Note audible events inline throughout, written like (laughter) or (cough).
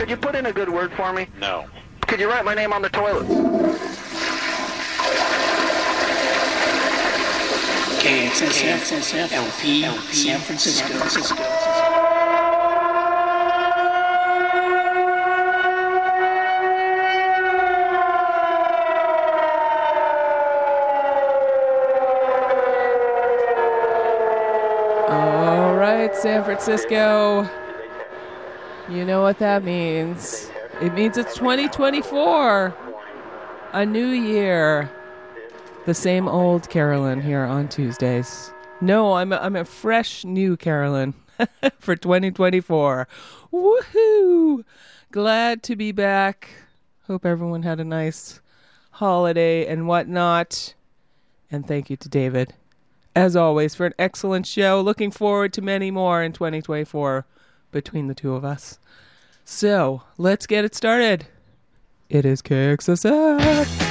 Could you put in a good word for me? No. Could you write my name on the toilet? KXSF LP San Francisco. All right, San Francisco. You know what that means. It means it's 2024. A new year. The same old Carolyn here on Tuesdays. No, I'm a, I'm a fresh new Carolyn (laughs) for 2024. Woohoo! Glad to be back. Hope everyone had a nice holiday and whatnot. And thank you to David as always, for an excellent show. Looking forward to many more in 2024 between the two of us. So let's get it started. It is KXSF.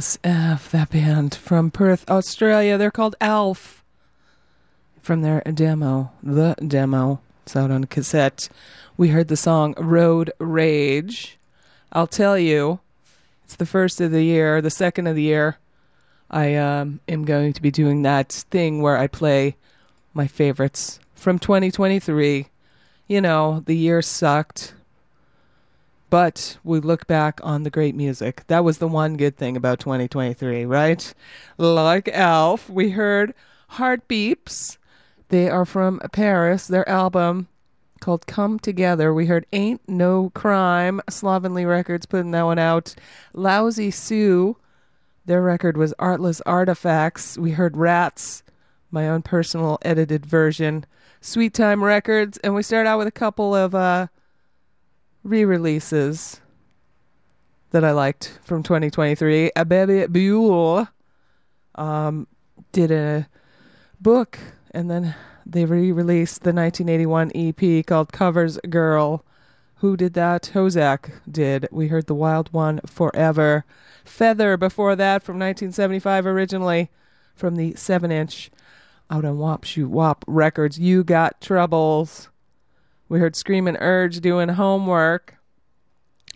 KXSF, that band from Perth, Australia. They're called Alf. From their demo, the demo, it's out on cassette. We heard the song Road Rage. I'll tell you, it's the first of the year, the second of the year. I um, am going to be doing that thing where I play my favorites from 2023. You know, the year sucked. But we look back on the great music. That was the one good thing about 2023, right? Like Alf, we heard Heartbeeps. They are from Paris. Their album called Come Together. We heard Ain't No Crime. Slovenly Records putting that one out. Lousy Sue. Their record was Artless Artifacts. We heard Rats, my own personal edited version. Sweet Time Records. And we start out with a couple of uh, re releases. that I liked from 2023. A Bebe Buell um, did a book, and then they re-released the 1981 EP called Covers Girl. Who did that? Hozac did. We heard The Wild One Forever. Feather before that from 1975 originally from the 7 inch out on Wop Shoot Wop Records. You Got Troubles. We heard Screaming Urge doing homework.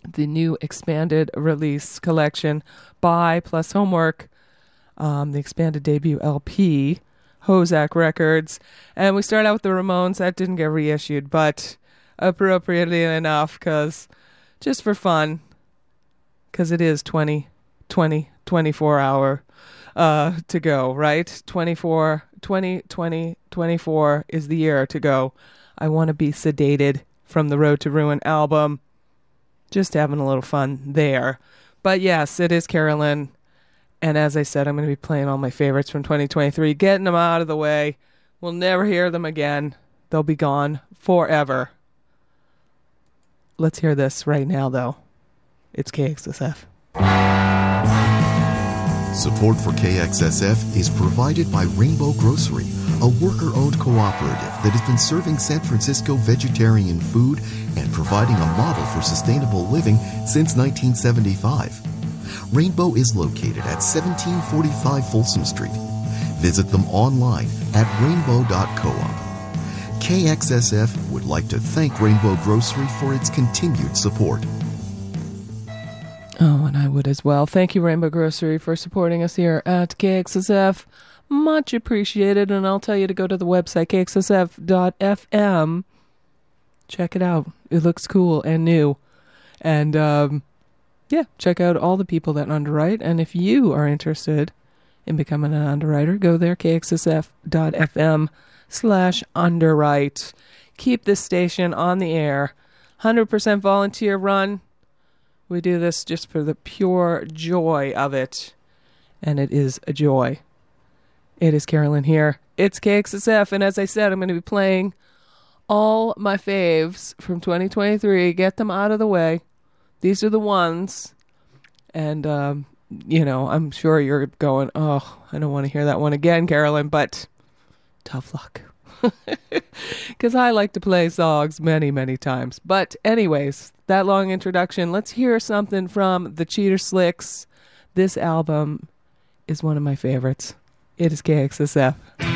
The new expanded release collection by plus homework. Um, the expanded debut LP, Hozac Records. And we start out with the Ramones. That didn't get reissued, but appropriately enough, because just for fun, because it is 20, 20, 24 hour uh, to go, right? 24, 20, 20, 24 is the year to go. I want to be sedated from the Road to Ruin album. Just having a little fun there. But yes, it is Carolyn. And as I said, I'm going to be playing all my favorites from 2023, getting them out of the way. We'll never hear them again. They'll be gone forever. Let's hear this right now, though. It's KXSF. Support for KXSF is provided by Rainbow Grocery, a worker owned cooperative that has been serving San Francisco vegetarian food and providing a model for sustainable living since 1975. Rainbow is located at 1745 Folsom Street. Visit them online at rainbow.coop. KXSF would like to thank Rainbow Grocery for its continued support. Oh, and I would as well. Thank you, Rainbow Grocery, for supporting us here at KXSF. Much appreciated. And I'll tell you to go to the website, kxsf.fm. Check it out. It looks cool and new. And um, yeah, check out all the people that underwrite. And if you are interested in becoming an underwriter, go there, kxsf.fm slash underwrite. Keep this station on the air. 100% volunteer run. We do this just for the pure joy of it. And it is a joy. It is Carolyn here. It's KXSF. And as I said, I'm going to be playing all my faves from 2023. Get them out of the way. These are the ones. And, um, you know, I'm sure you're going, oh, I don't want to hear that one again, Carolyn, but tough luck. (laughs) Because I like to play songs many, many times. But, anyways, that long introduction. Let's hear something from the Cheater Slicks. This album is one of my favorites. It is KXSF.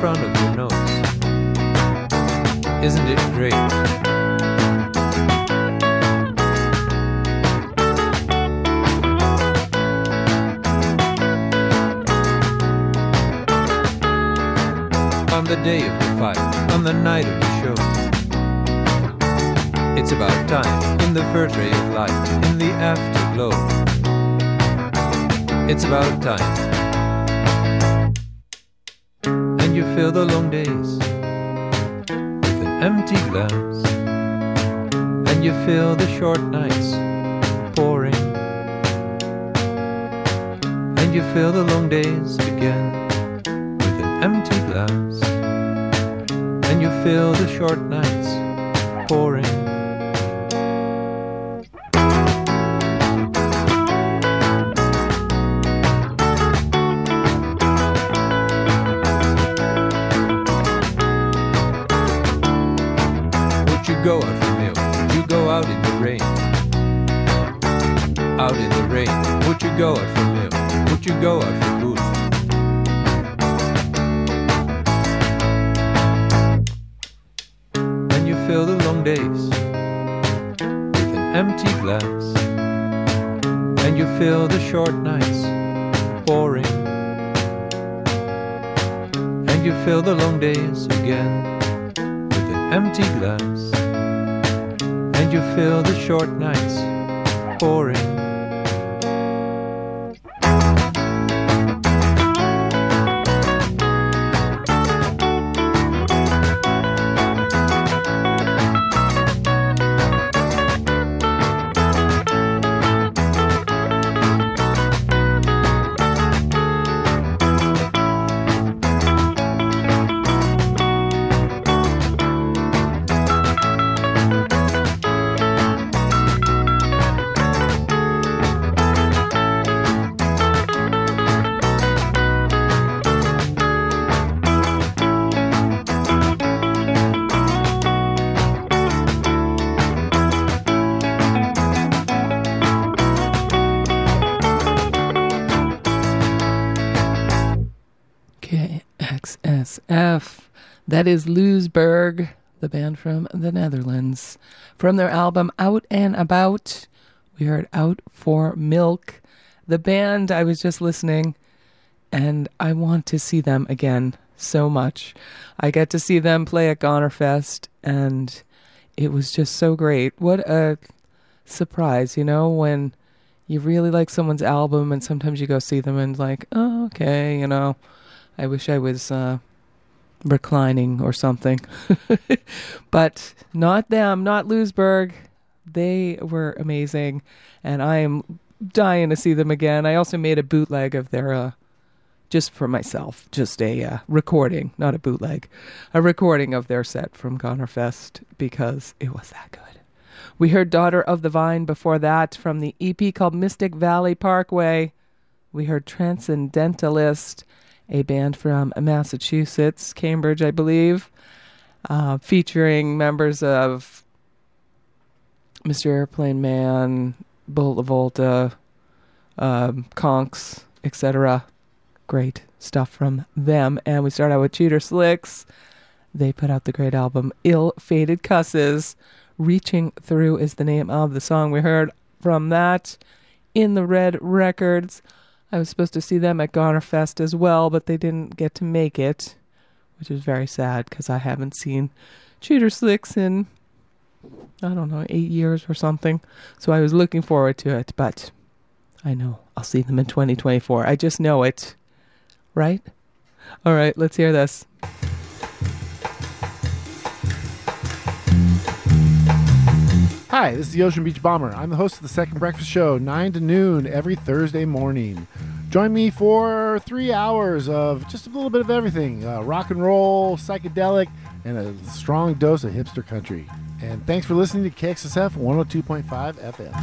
Front of with an empty glass. And you fill the short nights pouring. That is Lewsberg, the band from the Netherlands. From their album Out and About, we heard Out for Milk. The band, I was just listening, and I want to see them again so much. I get to see them play at Gonerfest, and it was just so great. What a surprise, you know, when you really like someone's album and sometimes you go see them and like, oh, okay, you know, I wish I was uh, reclining or something. (laughs) but not them, not Lewsberg. They were amazing, and I am dying to see them again. I also made a bootleg of their, uh, just for myself, just a uh, recording, not a bootleg, a recording of their set from Goner Fest because it was that good. We heard Daughter of the Vine before that from the EP called Mystic Valley Parkway. We heard Transcendentalist, a band from Massachusetts, Cambridge, I believe, uh, featuring members of Mr. Airplane Man, Bolt Volta, um, Conks, etc. Great stuff from them. And we start out with Cheater Slicks. They put out the great album Ill Fated Cusses. Reaching Through is the name of the song we heard from that in the Red Records. I was supposed to see them at Goner Fest as well, but they didn't get to make it, which is very sad because I haven't seen Cheater Slicks in, I don't know, eight years or something. So I was looking forward to it, but I know I'll see them in 2024. I just know it, right? All right, let's hear this. Hi, this is the Ocean Beach Bomber. I'm the host of the Second Breakfast Show, 9 to noon every Thursday morning. Join me for three hours of just a little bit of everything uh, rock and roll, psychedelic, and a strong dose of hipster country. And thanks for listening to KXSF 102.5 FM.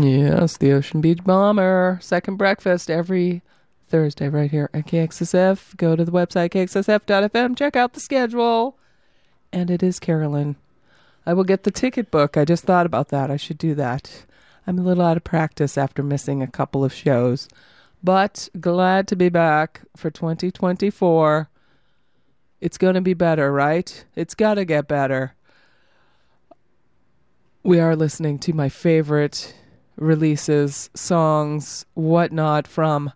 Yes, the Ocean Beach Bomber. Second breakfast every Thursday right here at KXSF. Go to the website kxsf.fm, check out the schedule. And it is Carolyn. I will get the ticket book. I just thought about that. I should do that. I'm a little out of practice after missing a couple of shows, but glad to be back for 2024. It's going to be better, right? It's got to get better. We are listening to my favorite releases, songs, whatnot from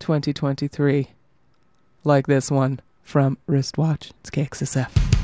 2023, like this one from Wristwatch. It's KXSF.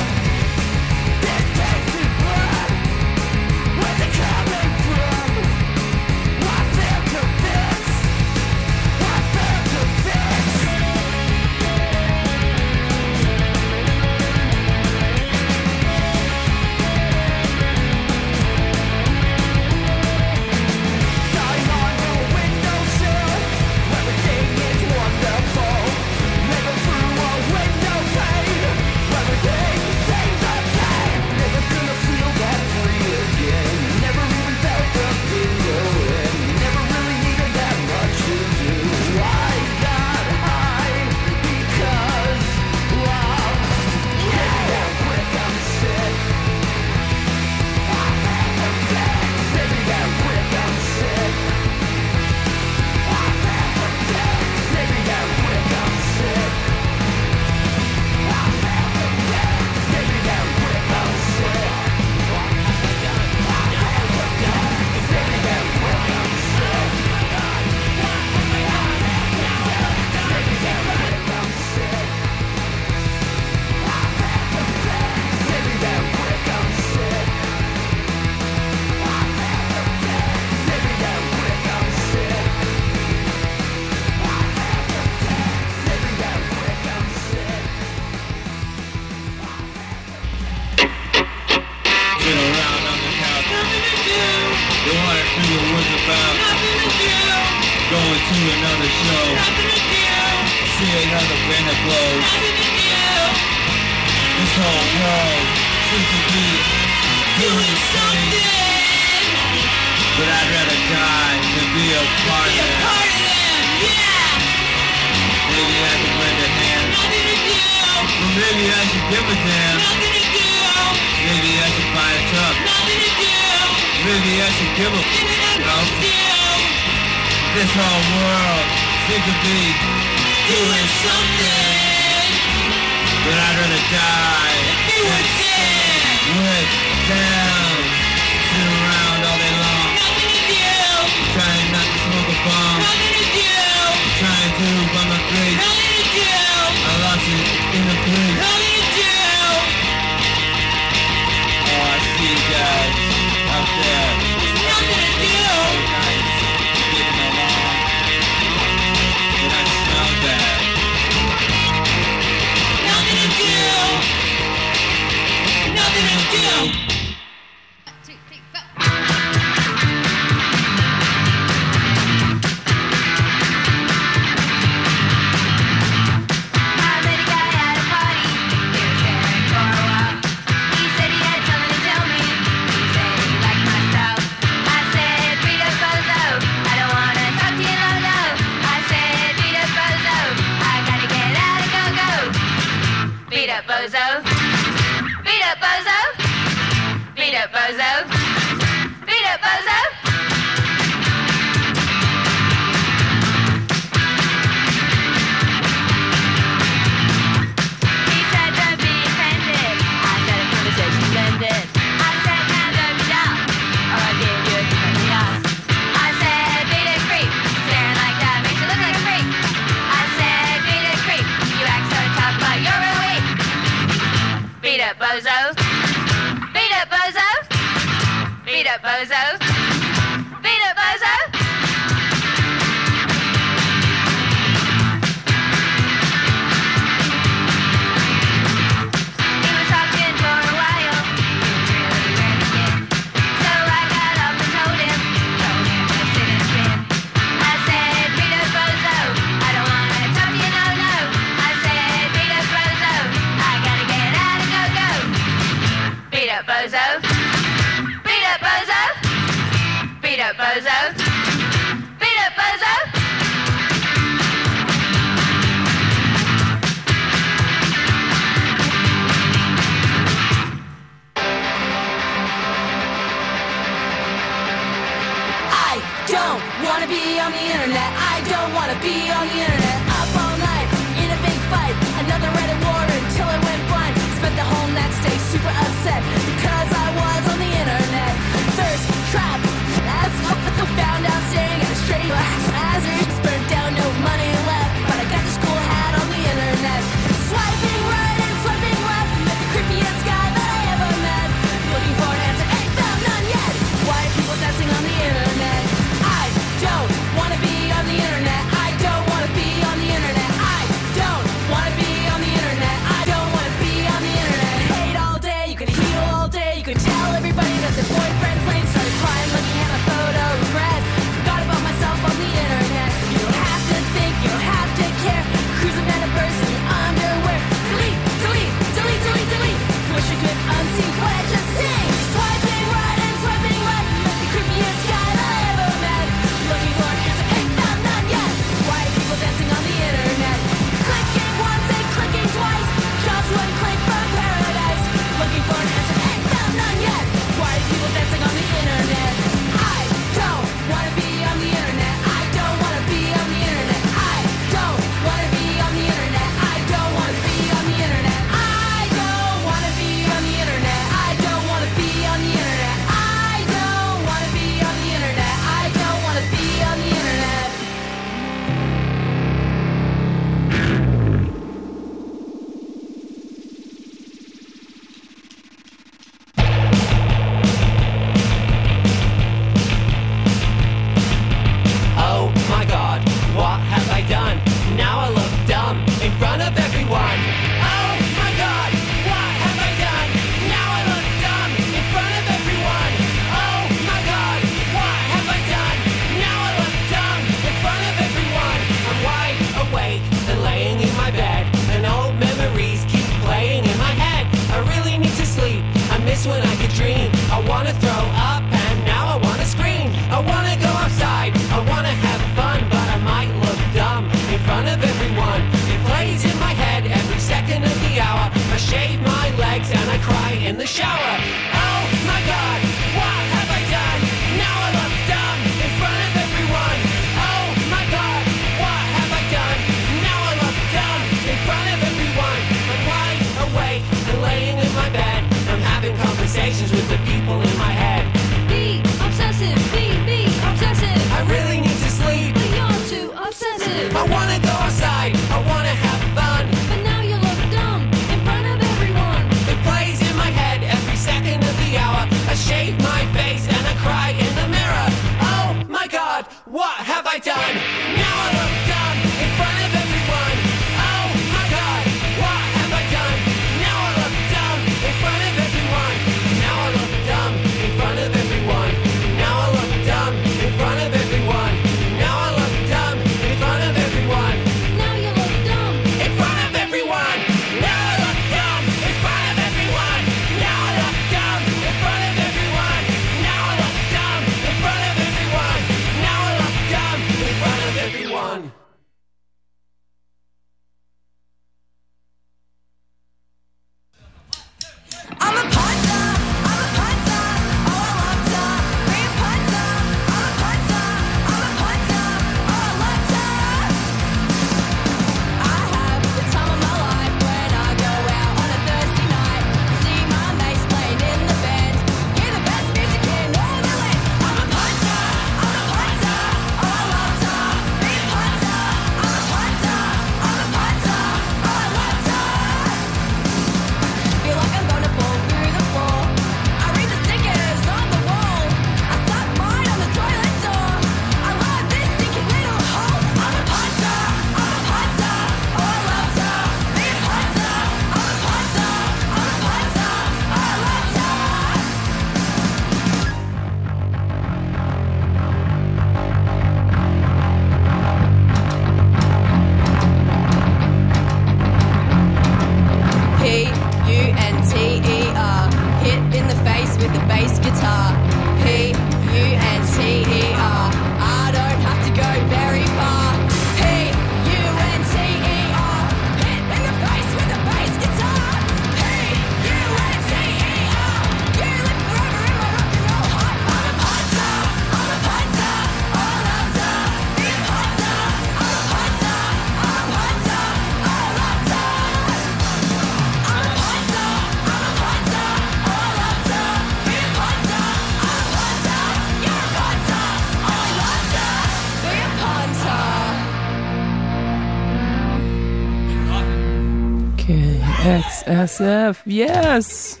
XSF, yes!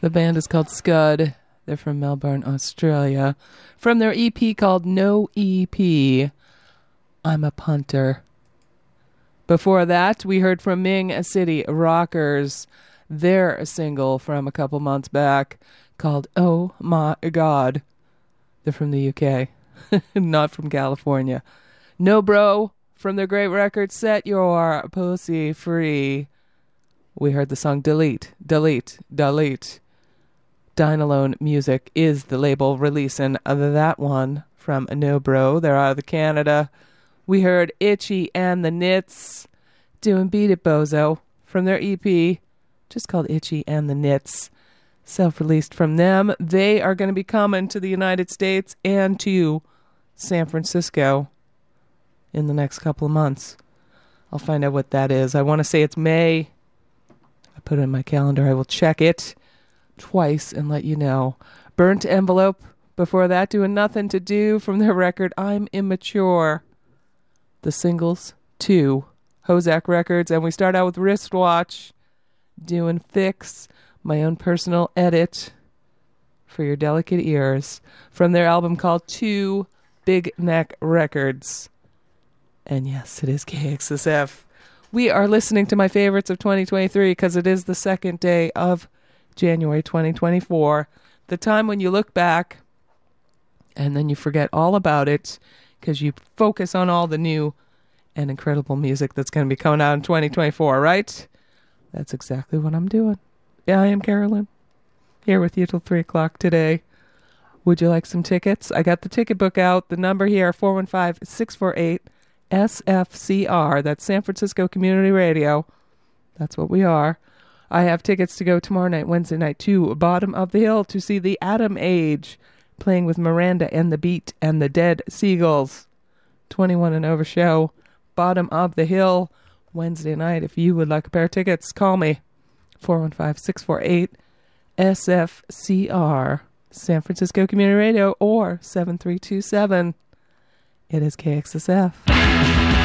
The band is called Scud. They're from Melbourne, Australia. From their EP called No EP, I'm a Punter. Before that, we heard from Ming City Rockers, their single from a couple months back called Oh My God. They're from the UK, (laughs) not from California. NOBRO from their great record Set Your Pussy Free. We heard the song Delete, Delete, Delete. Dine Alone Music is the label releasing that one from NOBRO. They're out of Canada. We heard Itchy and the Nits doing Beat It Bozo from their EP, just called Itchy and the Nits. Self released from them. They are going to be coming to the United States and to San Francisco in the next couple of months. I'll find out what that is. I want to say it's May. Put in my calendar. I will check it twice and let you know. Burnt envelope. Before that, doing nothing to do from their record I'm Immature. The singles, two. Hozac Records, and we start out with Wristwatch, doing Fix, my own personal edit for your delicate ears, from their album called Two Big Neck Records. And yes, it is KXSF. We are listening to my favorites of 2023 because it is the second day of January 2024. The time when you look back and then you forget all about it because you focus on all the new and incredible music that's going to be coming out in 2024, right? That's exactly what I'm doing. Yeah, I am Carolyn. Here with you till 3 o'clock today. Would you like some tickets? I got the ticket book out. The number here, 415 648 SFCR. That's San Francisco Community Radio. That's what we are. I have tickets to go tomorrow night, Wednesday night, to Bottom of the Hill to see the Atom Age playing with Miranda and the Beat and the Dead Seagulls. 21 and over show. Bottom of the Hill, Wednesday night. If you would like a pair of tickets, call me. 415 648 SFCR, San Francisco Community Radio, or 7327. It is KXSF.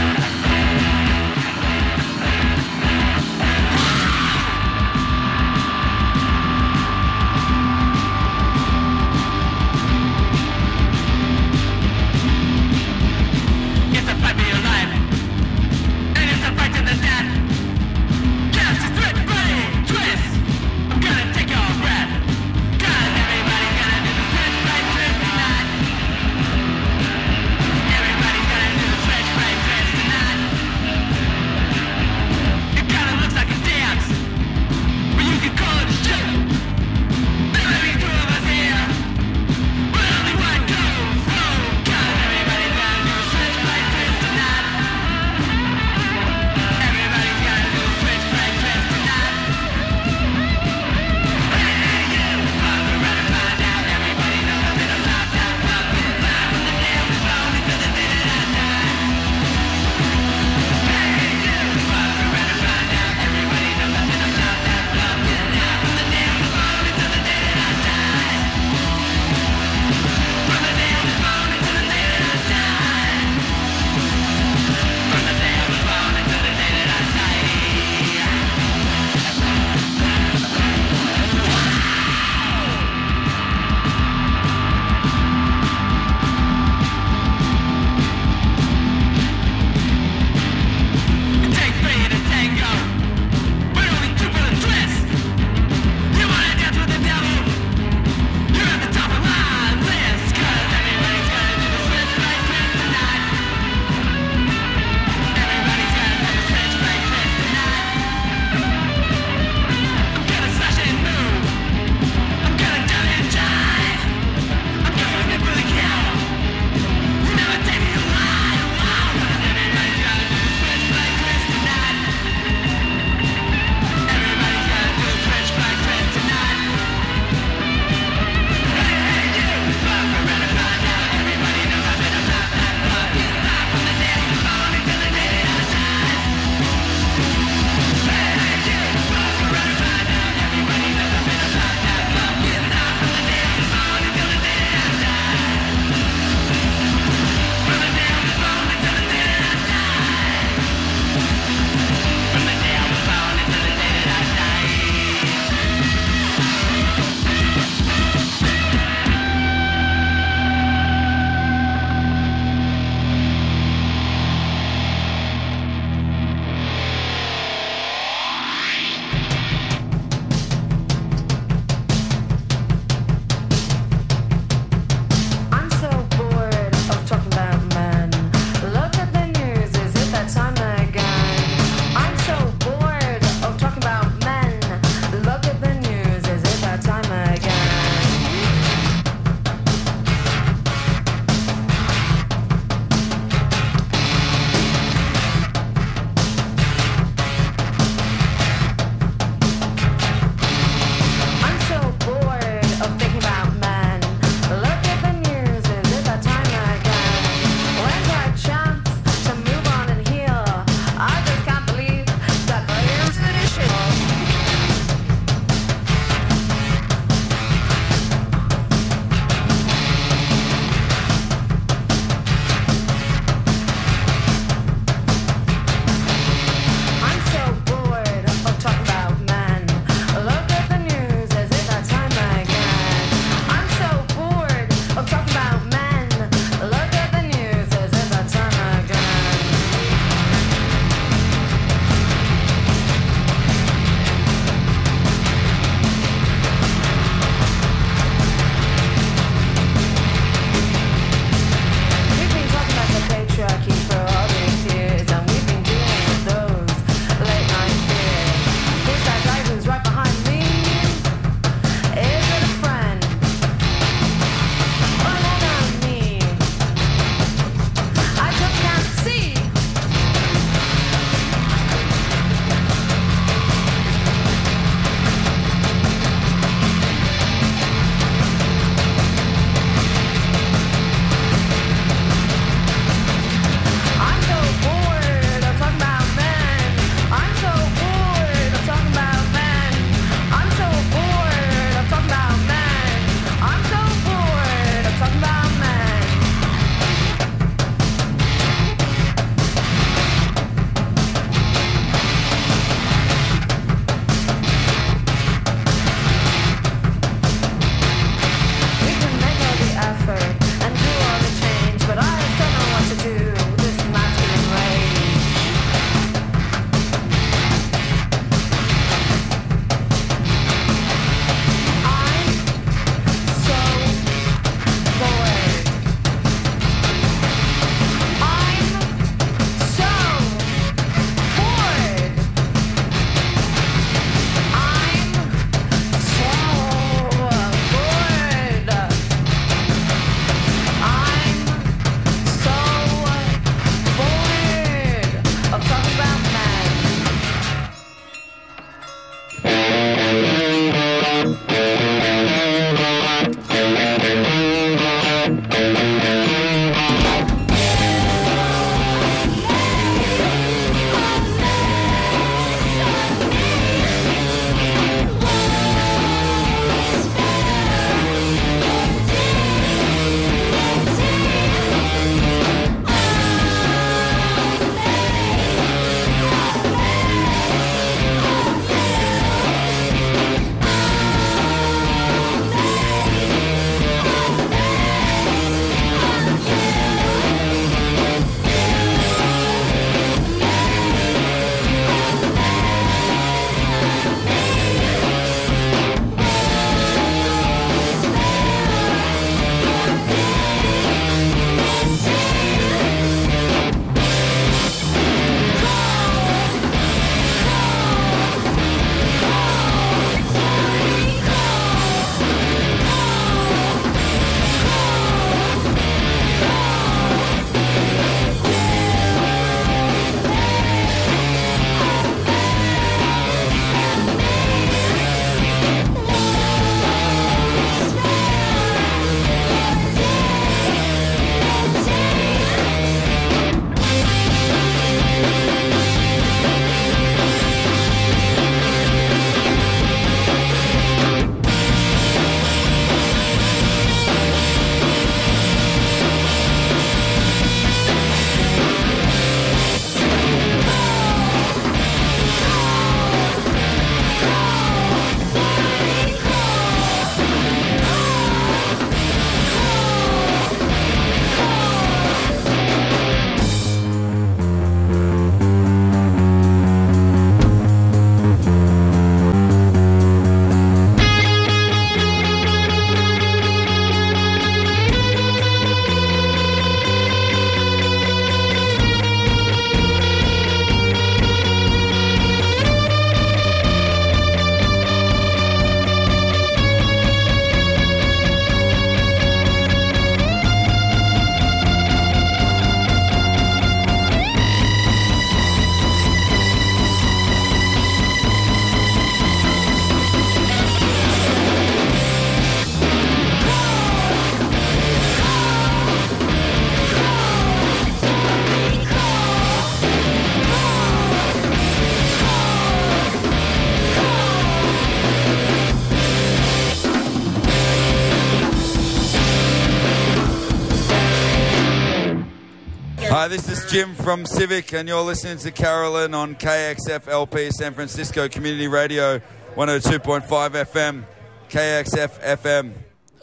Uh, this is Jim from Civic, and you're listening to Carolyn on KXF LP San Francisco Community Radio 102.5 FM, KXF FM.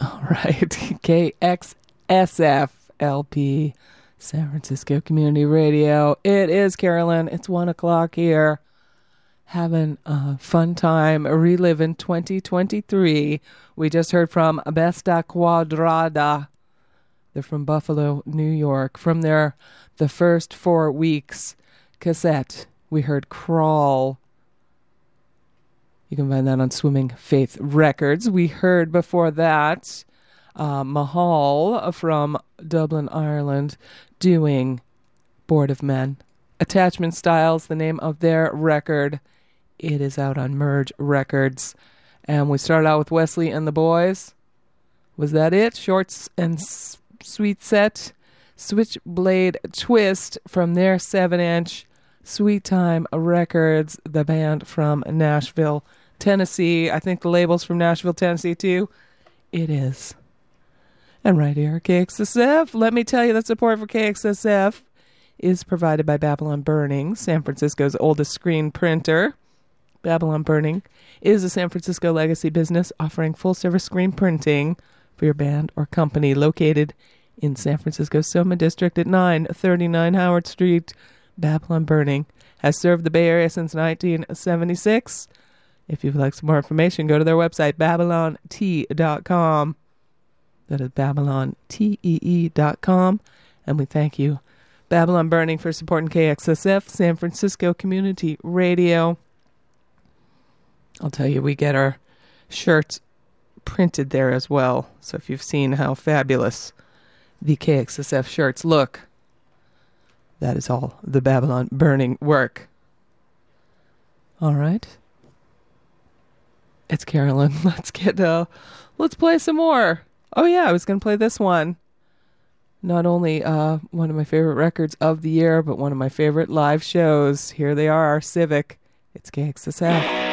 All right. (laughs) KXSF LP, San Francisco Community Radio. It is Carolyn. It's one o'clock here. Having a fun time reliving 2023. We just heard from Besta Quadrada. They're from Buffalo, New York. From their the first four weeks cassette, we heard Crawl. You can find that on Swimming Faith Records. We heard before that uh, Mhaol from Dublin, Ireland, doing Bored of Men. Attachment Styles, the name of their record. It is out on Merge Records. And we started out with Wesley and the Boys. Was that it? Shorts and sweet set. Switchblade Twist from their 7 inch Sweet Time Records, the band from Nashville, Tennessee. I think the label's from Nashville, Tennessee, too. It is. And right here, KXSF. Let me tell you that support for KXSF is provided by Babylon Burning, San Francisco's oldest screen printer. Babylon Burning is a San Francisco legacy business offering full service screen printing for your band or company located in San Francisco's Soma District at 939 Howard Street. Babylon Burning has served the Bay Area since 1976. If you'd like some more information, go to their website, babylontee.com. That is babylontee.com. And we thank you, Babylon Burning, for supporting KXSF, San Francisco Community Radio. I'll tell you, we get our shirts printed there as well. So if you've seen how fabulous the KXSF shirts look, that is all the Babylon Burning work. All right. It's Carolyn. (laughs) Let's get uh let's play some more. Oh yeah, I was going to play this one. Not only uh one of my favorite records of the year, but one of my favorite live shows. Here they are, our Civic. It's KXSF.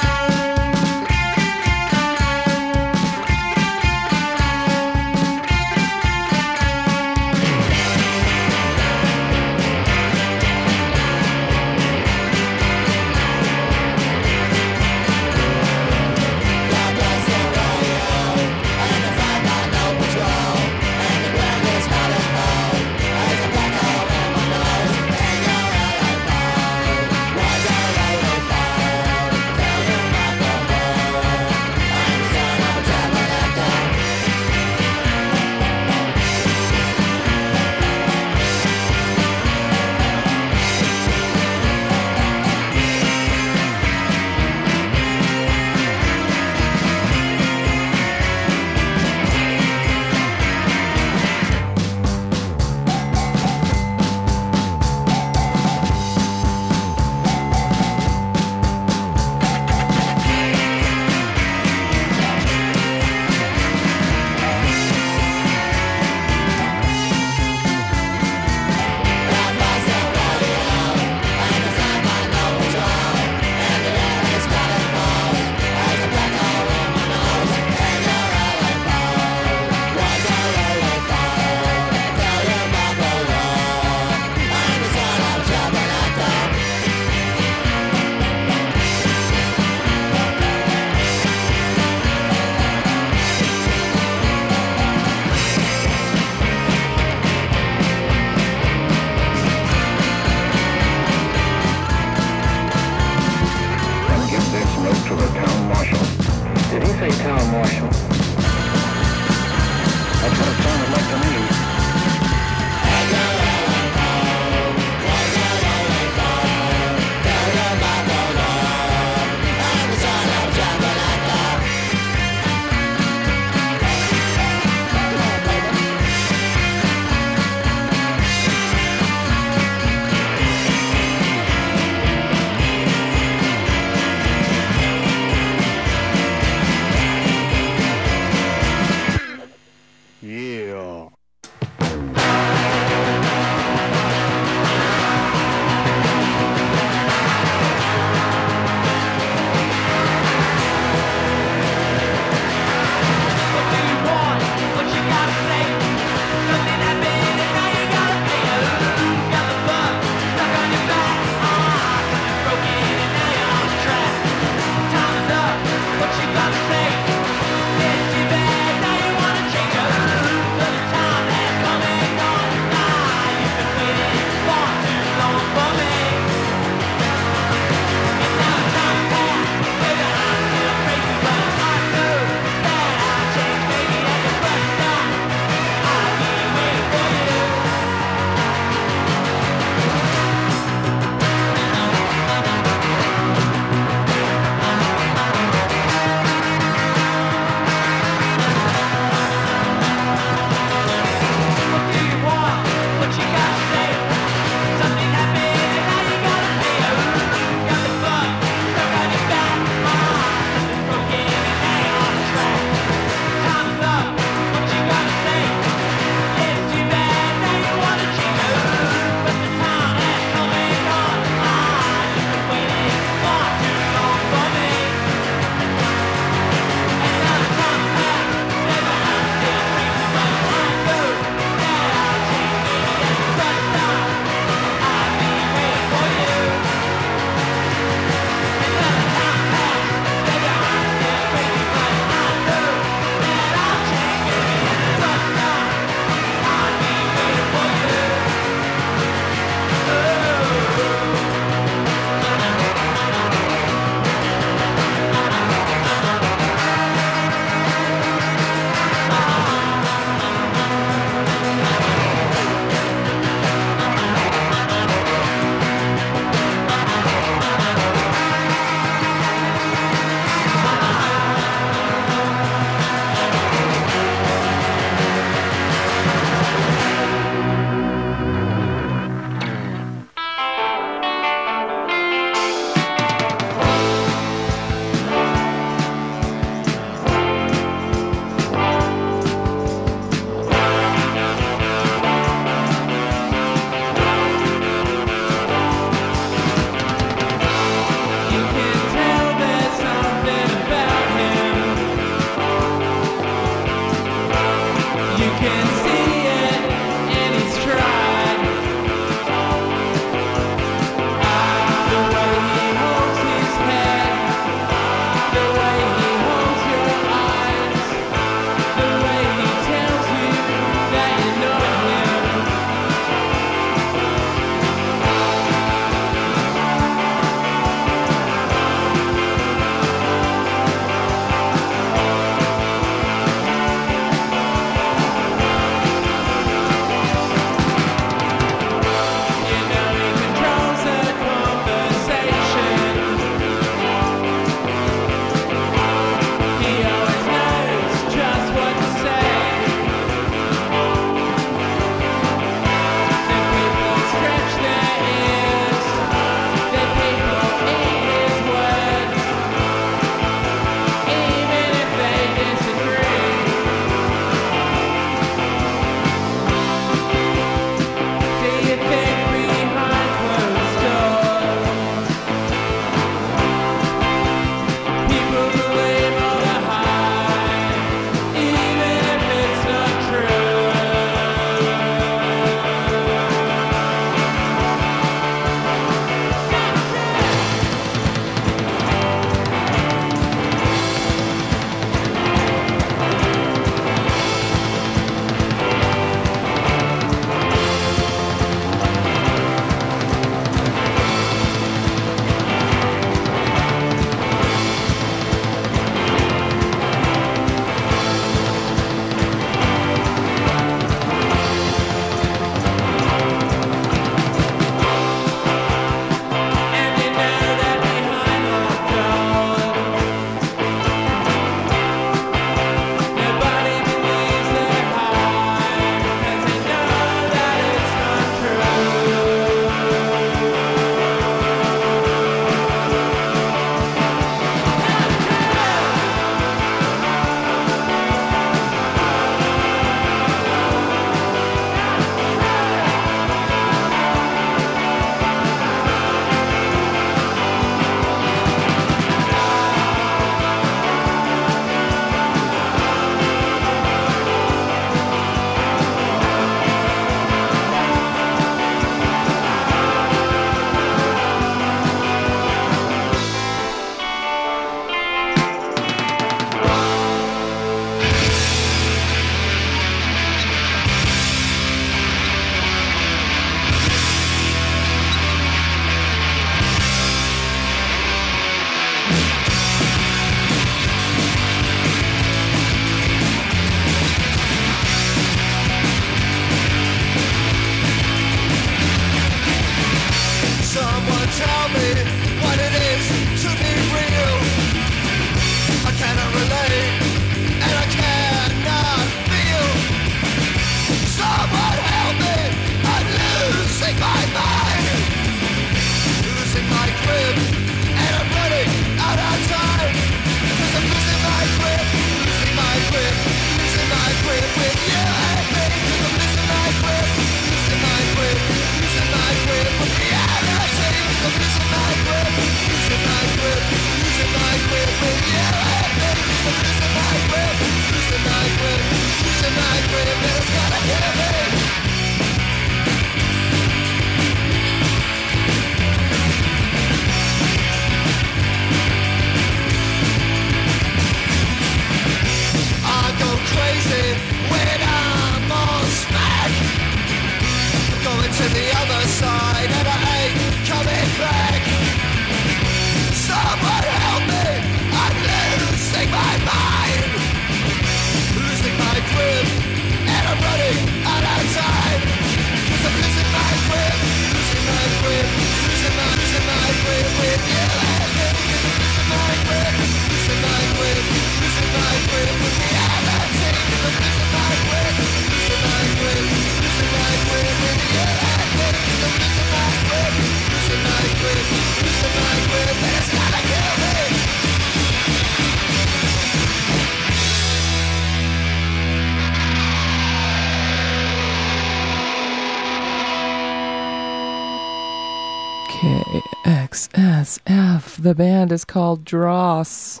The band is called Dross.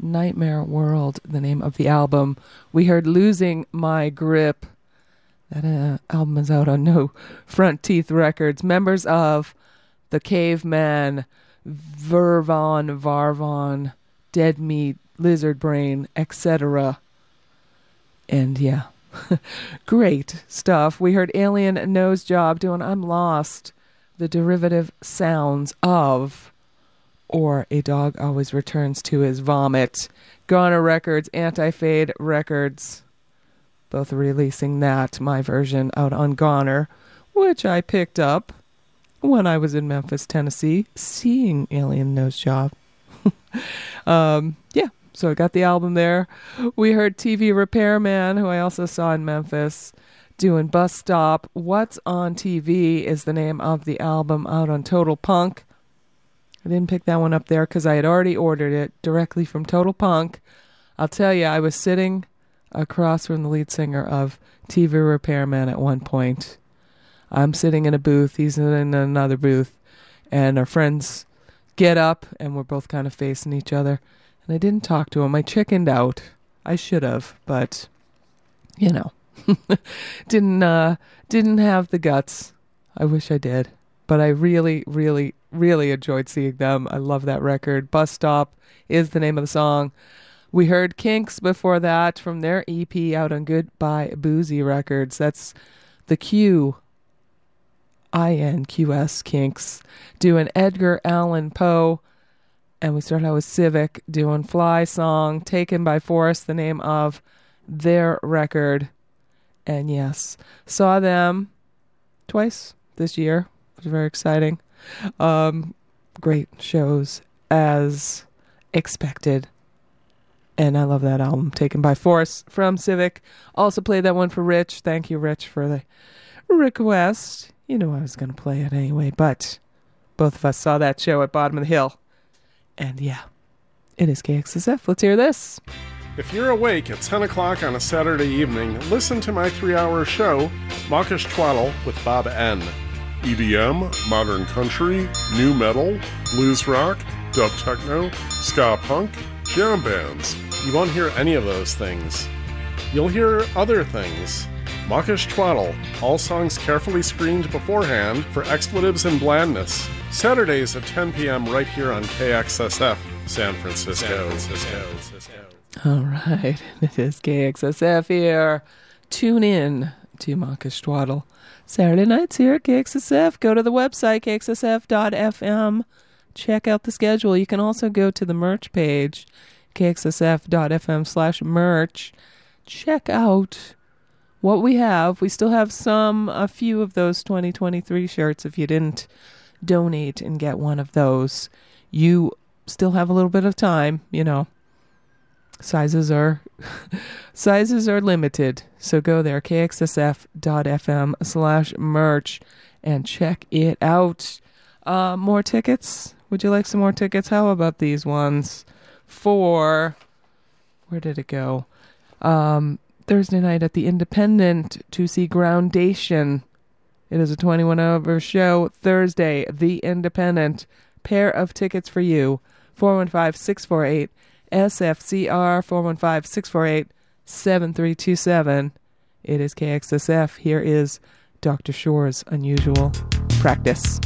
Nightmare World, the name of the album. We heard Losing My Grip. That uh, album is out on No Front Teeth Records. Members of The Cavemen, Virvon, Varvon, Dead Meat, Lizard Brain, etc. And yeah, (laughs) great stuff. We heard Alien Nosejob doing I'm Lost, the derivative sounds of or A Dog Always Returns to His Vomit. Goner Records, Anti Fade Records, both releasing that, my version, out on Goner, which I picked up when I was in Memphis, Tennessee, seeing Alien Nosejob. (laughs) um, yeah, so I got the album there. We heard Tee Vee Repairmann, who I also saw in Memphis, doing Bus Stop. What's on TV is the name of the album out on Total Punk. I didn't pick that one up there because I had already ordered it directly from Total Punk. I'll tell you, I was sitting across from the lead singer of Tee Vee Repairmann at one point. I'm sitting in a booth, he's in another booth, and our friends get up, and we're both kind of facing each other. And I didn't talk to him. I chickened out. I should have, but you know, (laughs) didn't uh, didn't have the guts. I wish I did, but I really, really, really enjoyed seeing them. I love that record. Bus Stop is the name of the song. We heard Qinqs before that from their EP out on Goodbye Boozy Records. That's the Q I N Q S Qinqs doing Edgar Allan Poe. And we started out with Civic doing Fly Song, taken by Force, the name of their record. And yes, saw them twice this year. Was very exciting. Um, great shows as expected. And I love that album, Taken by Force from Civic. Also played that one for Rich. Thank you, Rich, for the request. You know I was going to play it anyway, but both of us saw that show at Bottom of the Hill. And yeah, it is KXSF. Let's hear this. If you're awake at 10 o'clock on a Saturday evening, listen to my three hour show, Mawkish Twaddle with Bob N. EDM, modern country, new metal, blues rock, dub techno, ska punk, jam bands. You won't hear any of those things. You'll hear other things. Mawkish Twaddle, all songs carefully screened beforehand for expletives and blandness. Saturdays at 10 p.m. right here on KXSF, San Francisco. All right, (laughs) it is KXSF here. Tune in to Mawkish Twaddle. Saturday nights here at KXSF. Go to the website, kxsf.fm. Check out the schedule. You can also go to the merch page, kxsf.fm slash merch. Check out what we have. We still have some, a few of those 2023 shirts. If you didn't donate and get one of those, you still have a little bit of time, you know sizes are sizes are limited. So go there kxsf.fm slash merch and check it out. Uh, more tickets? Would you like some more tickets? How about these ones for where did it go? Um, thursday night at the independent to see groundation. It is a 21 over show. Thursday the independent. Pair of tickets for you. 415 648 SFCR 415 648 7327. It is KXSF. Here is Dr. Sure's unusual practice.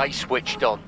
Stay switched on.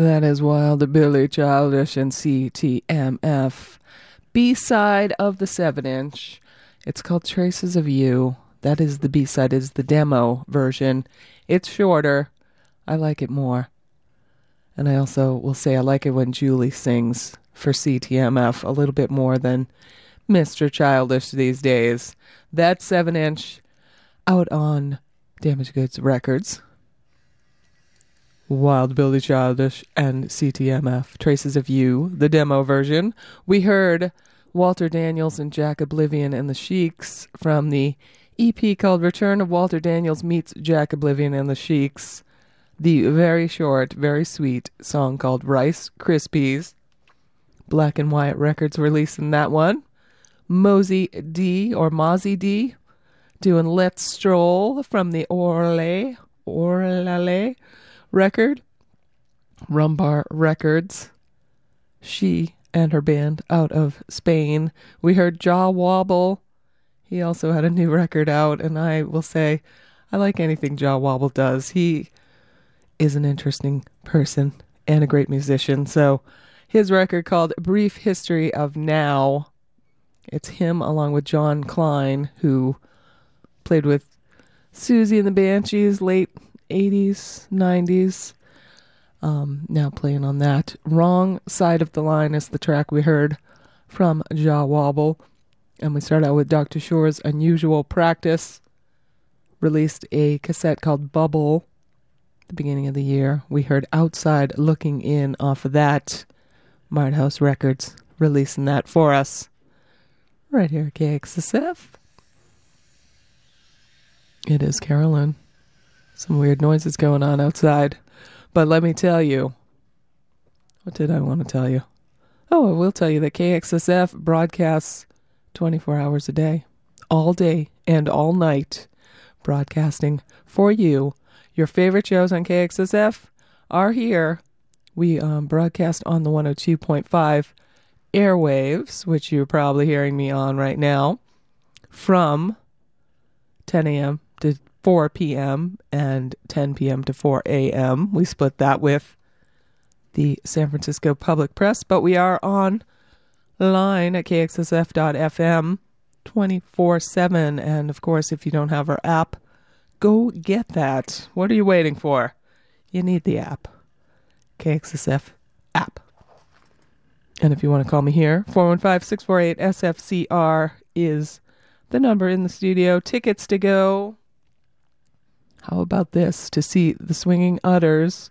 That is Wild Billy Childish and CTMF. B side of the 7 inch. It's called Traces of You. That is the B side, is the demo version. It's shorter. I like it more. And I also will say I like it when Julie sings for CTMF a little bit more than Mr. Childish these days. That 7 inch out on Damaged Goods Records. Wild Billy Childish and CTMF. Traces of You, the demo version. We heard Walter Daniels and Jack Oblivian and the Sheiks from the EP called Return of Walter Daniels Meets Jack Oblivian and the Sheiks. The very short, very sweet song called Rice Krispies. Black and White Records releasing that one. Mosey D or Mozzy Dee doing Let's Stroll from the Orle Orlale record. Rum Bar Records. She and her band out of Spain. We heard Jah Wobble. He also had a new record out, and I will say I like anything Jah Wobble does. He is an interesting person and a great musician. So his record called Brief History of Now. It's him along with Jon Klein, who played with Siouxsie and the Banshees late 80s, 90s. Um, now playing on that. Wrong Side of the Line is the track we heard from Jah Wobble. And we start out with Dr. Sure's Unusual Practice. released a cassette called Bubble the beginning of the year. We heard Outside Looking In off of that. Mart House Records releasing that for us. Right here at KXSF. It is Carolyn. Some weird noises going on outside. But let me tell you. What did I want to tell you? Oh, I will tell you that KXSF broadcasts 24 hours a day, all day and all night, broadcasting for you. Your favorite shows on KXSF are here. We um, broadcast on the 102.5 airwaves, which you're probably hearing me on right now, from 10 a.m. to 4 p.m. and 10 p.m. to 4 a.m. We split that with the San Francisco Public Press, but we are on line at kxsf.fm 24 7. And of course, if you don't have our app, go get that. What are you waiting for? You need the app. KXSF app. And if you want to call me here, 415 648 SFCR is the number in the studio. Tickets to go. How about this? To see the Swinging Utters.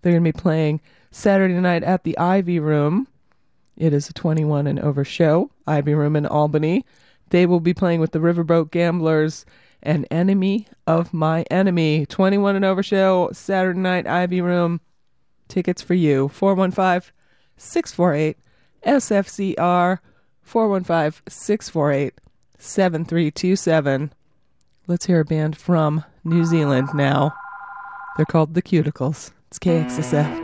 They're going to be playing Saturday night at the Ivy Room. It is a 21 and over show, Ivy Room in Albany. They will be playing with the Riverboat Gamblers, an enemy of my enemy. 21 and over show, Saturday night, Ivy Room. Tickets for you. 415 648 SFCR 415 648 7327. Let's hear a band from New Zealand now. They're called The Cuticles. It's KXSF.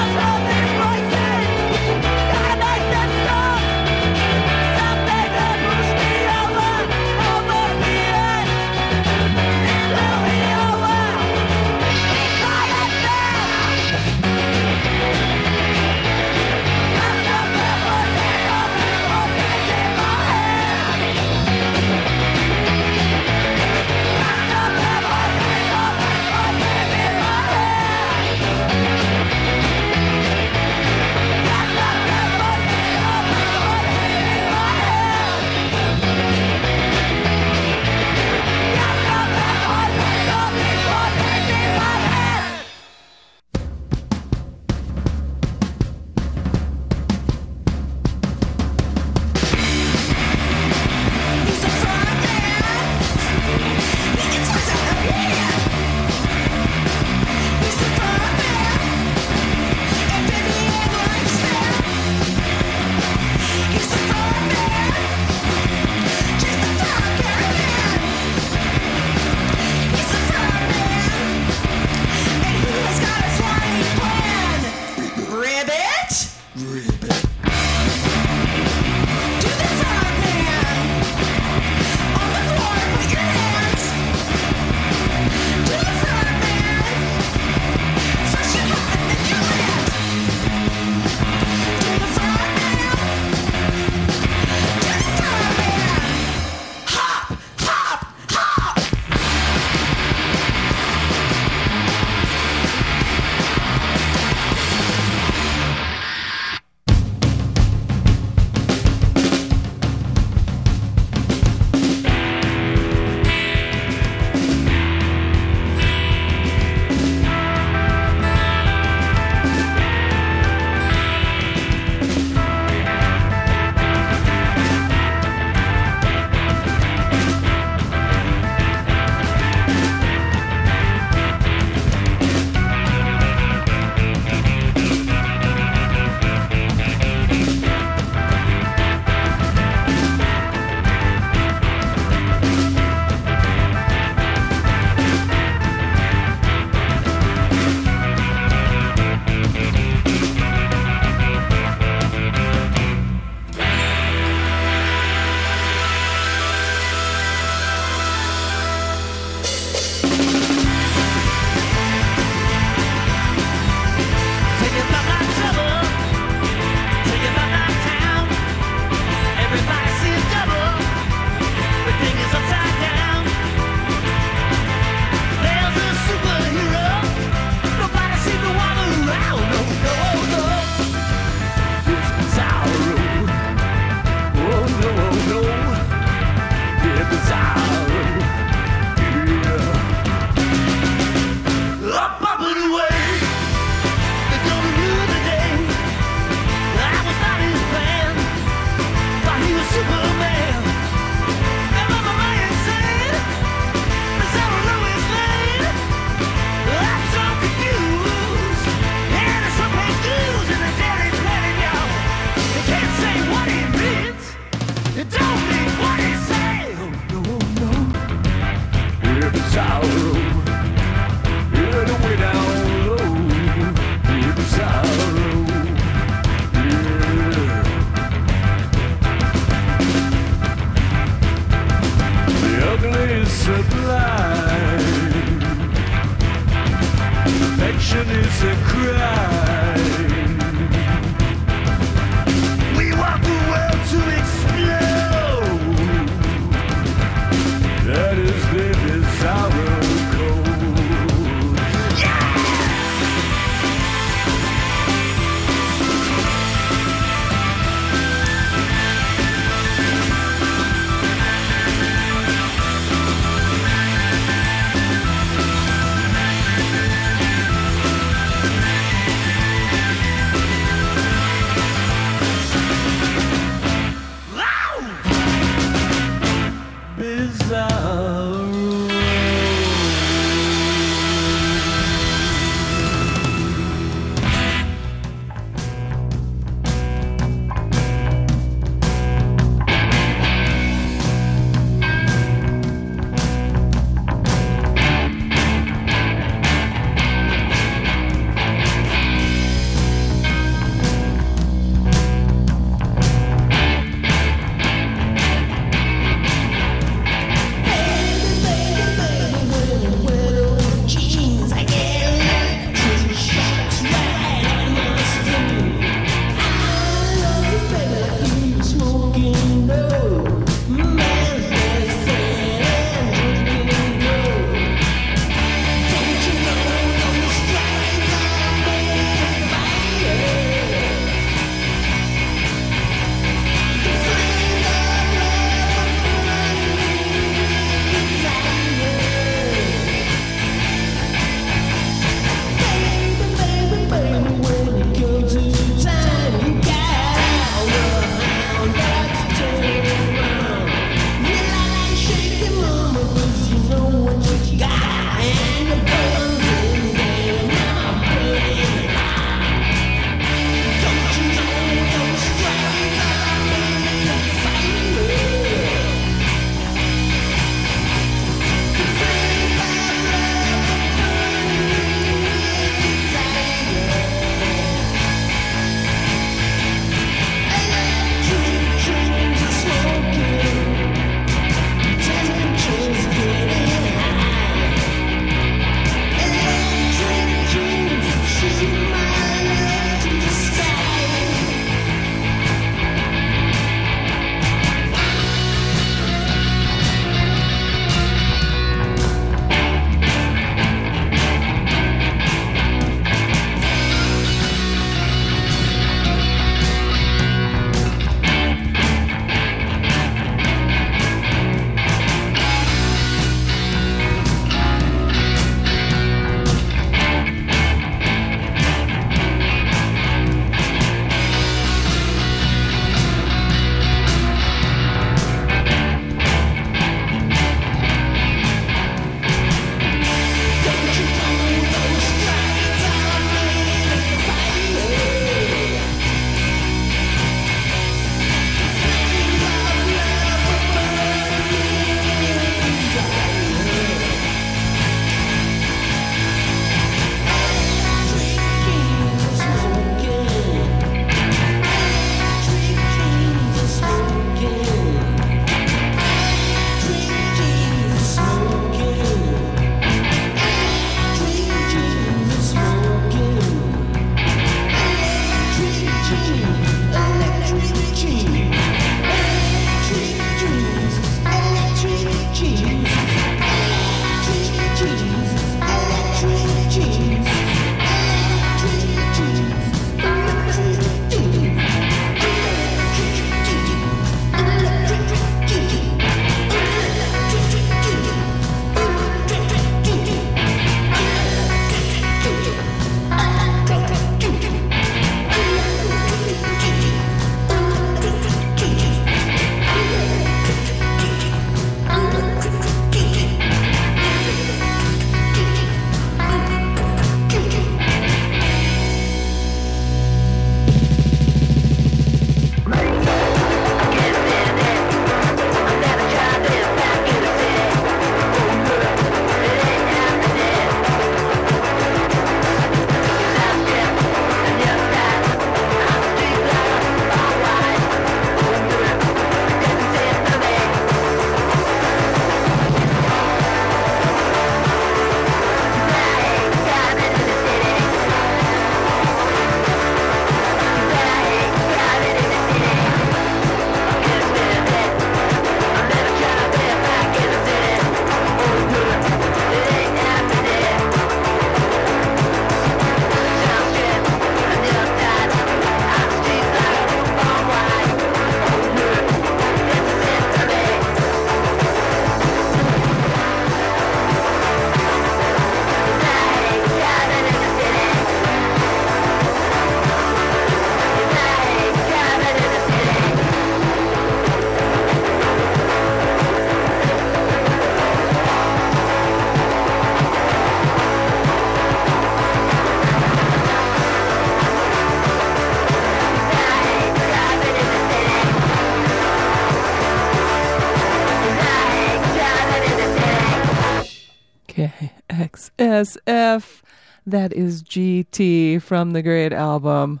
KXSF. That is Gee Tee from the great album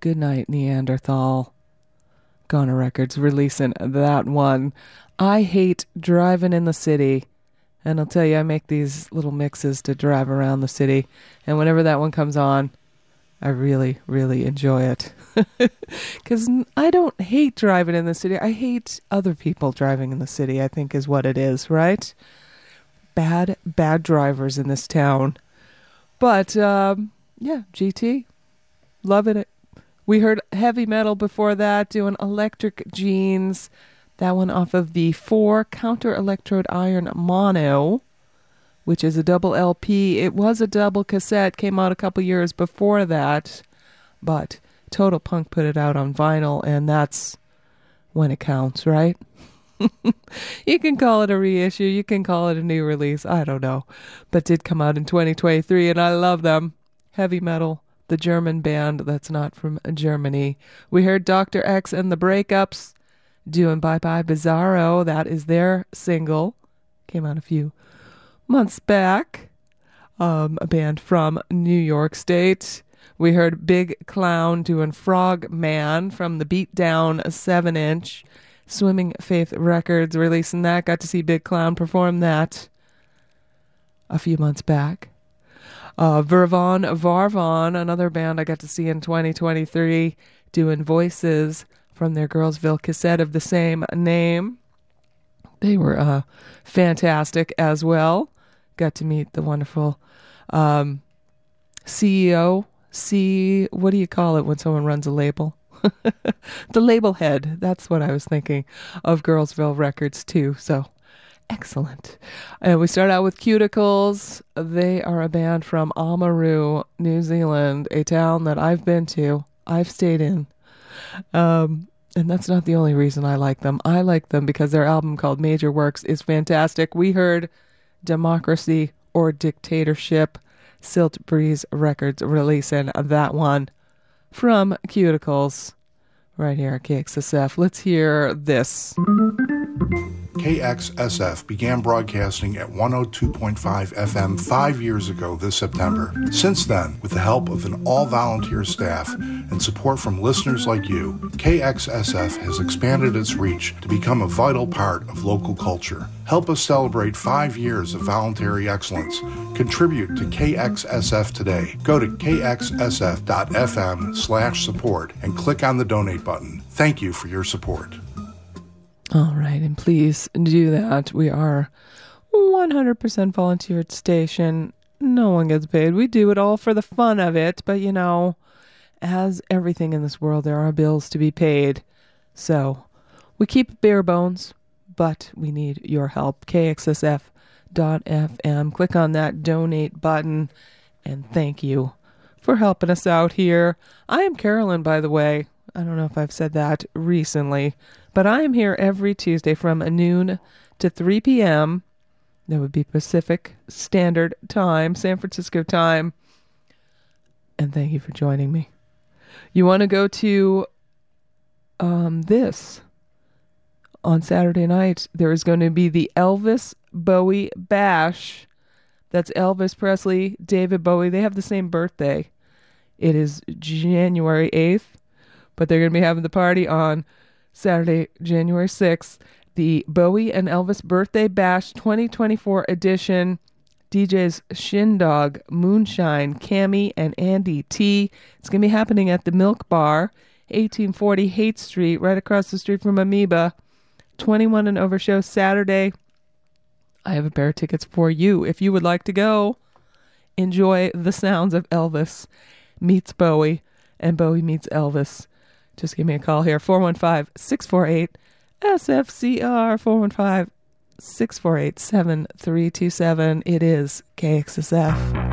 Good Night Neanderthal. Goner Records releasing that one. I hate driving in the city. And I'll tell you, I make these little mixes to drive around the city. And whenever that one comes on, I really, really enjoy it. (laughs) Because I don't hate driving in the city. I hate other people driving in the city, I think is what it is, right? Bad, bad drivers in this town. But, um, yeah, Gee Tee. Loving it. We heard heavy metal before that, doing electric jeans. That one off of the four counter electrode iron mono, which is a double LP. It was a double cassette, came out a couple years before that, but Total Punk put it out on vinyl, and that's when it counts, right? (laughs) you can call it a reissue, you can call it a new release, I don't know. But did come out in 2023, and I love them. Heavy metal, the German band that's not from Germany. We heard Dr. Ex and the Breakups doing Bye Bye Bizarro. That is their single. Came out a few months back. Um, a band from New York State. We heard Big Clown doing Frog Man from the Beatdown 7 inch. Swimming Faith Records releasing that. Got to see Big Clown perform that a few months back. Uh, Virvon Varvon, another band I got to see in 2023, doing voices from their Girlsville cassette of the same name. They were uh, fantastic as well. Got to meet the wonderful um, CEO. C. What do you call it when someone runs a label? (laughs) the label head. That's what I was thinking of Girlsville Records too. So excellent. And we start out with Cuticles. They are a band from Oamaru, New Zealand, a town that I've been to. I've stayed in. Um, and that's not the only reason I like them. I like them because their album called Major Works is fantastic. We heard Democracy or Dictatorship, Siltbreeze Records releasing that one from Cuticles right here at KXSF. Let's hear this. KXSF began broadcasting at 102.5 FM five years ago this September. Since then, with the help of an all volunteer staff and support from listeners like you, KXSF has expanded its reach to become a vital part of local culture. Help us celebrate five years of voluntary excellence. Contribute to KXSF today. Go to kxsf.fm slash support and click on the donate button. Thank you for your support. All right, and please do that. We are 100% volunteered station. No one gets paid. We do it all for the fun of it, but you know, as everything in this world, there are bills to be paid. So we keep bare bones, but we need your help. KXSF.fm. Click on that donate button, and thank you for helping us out here. I am Carolyn, by the way. I don't know if I've said that recently, but I am here every Tuesday from noon to 3 p.m. That would be Pacific Standard Time, San Francisco time. And thank you for joining me. You want to go to um, this on Saturday night? There is going to be the Elvis Bowie Bash. That's Elvis Presley, David Bowie. They have the same birthday. It is January 8th, but they're going to be having the party on Saturday, January 6th. The Bowie and Elvis Birthday Bash 2024 edition. DJs Shindog, Moonshine, Cammy, and Andy T. It's going to be happening at the Milk Bar, 1840 Haight Street, right across the street from Amoeba. 21 and over show Saturday. I have a pair of tickets for you if you would like to go. Enjoy the sounds of Elvis meets Bowie and Bowie meets Elvis. Just give me a call here 415 648 SFCR 415 648 7327. It is KXSF.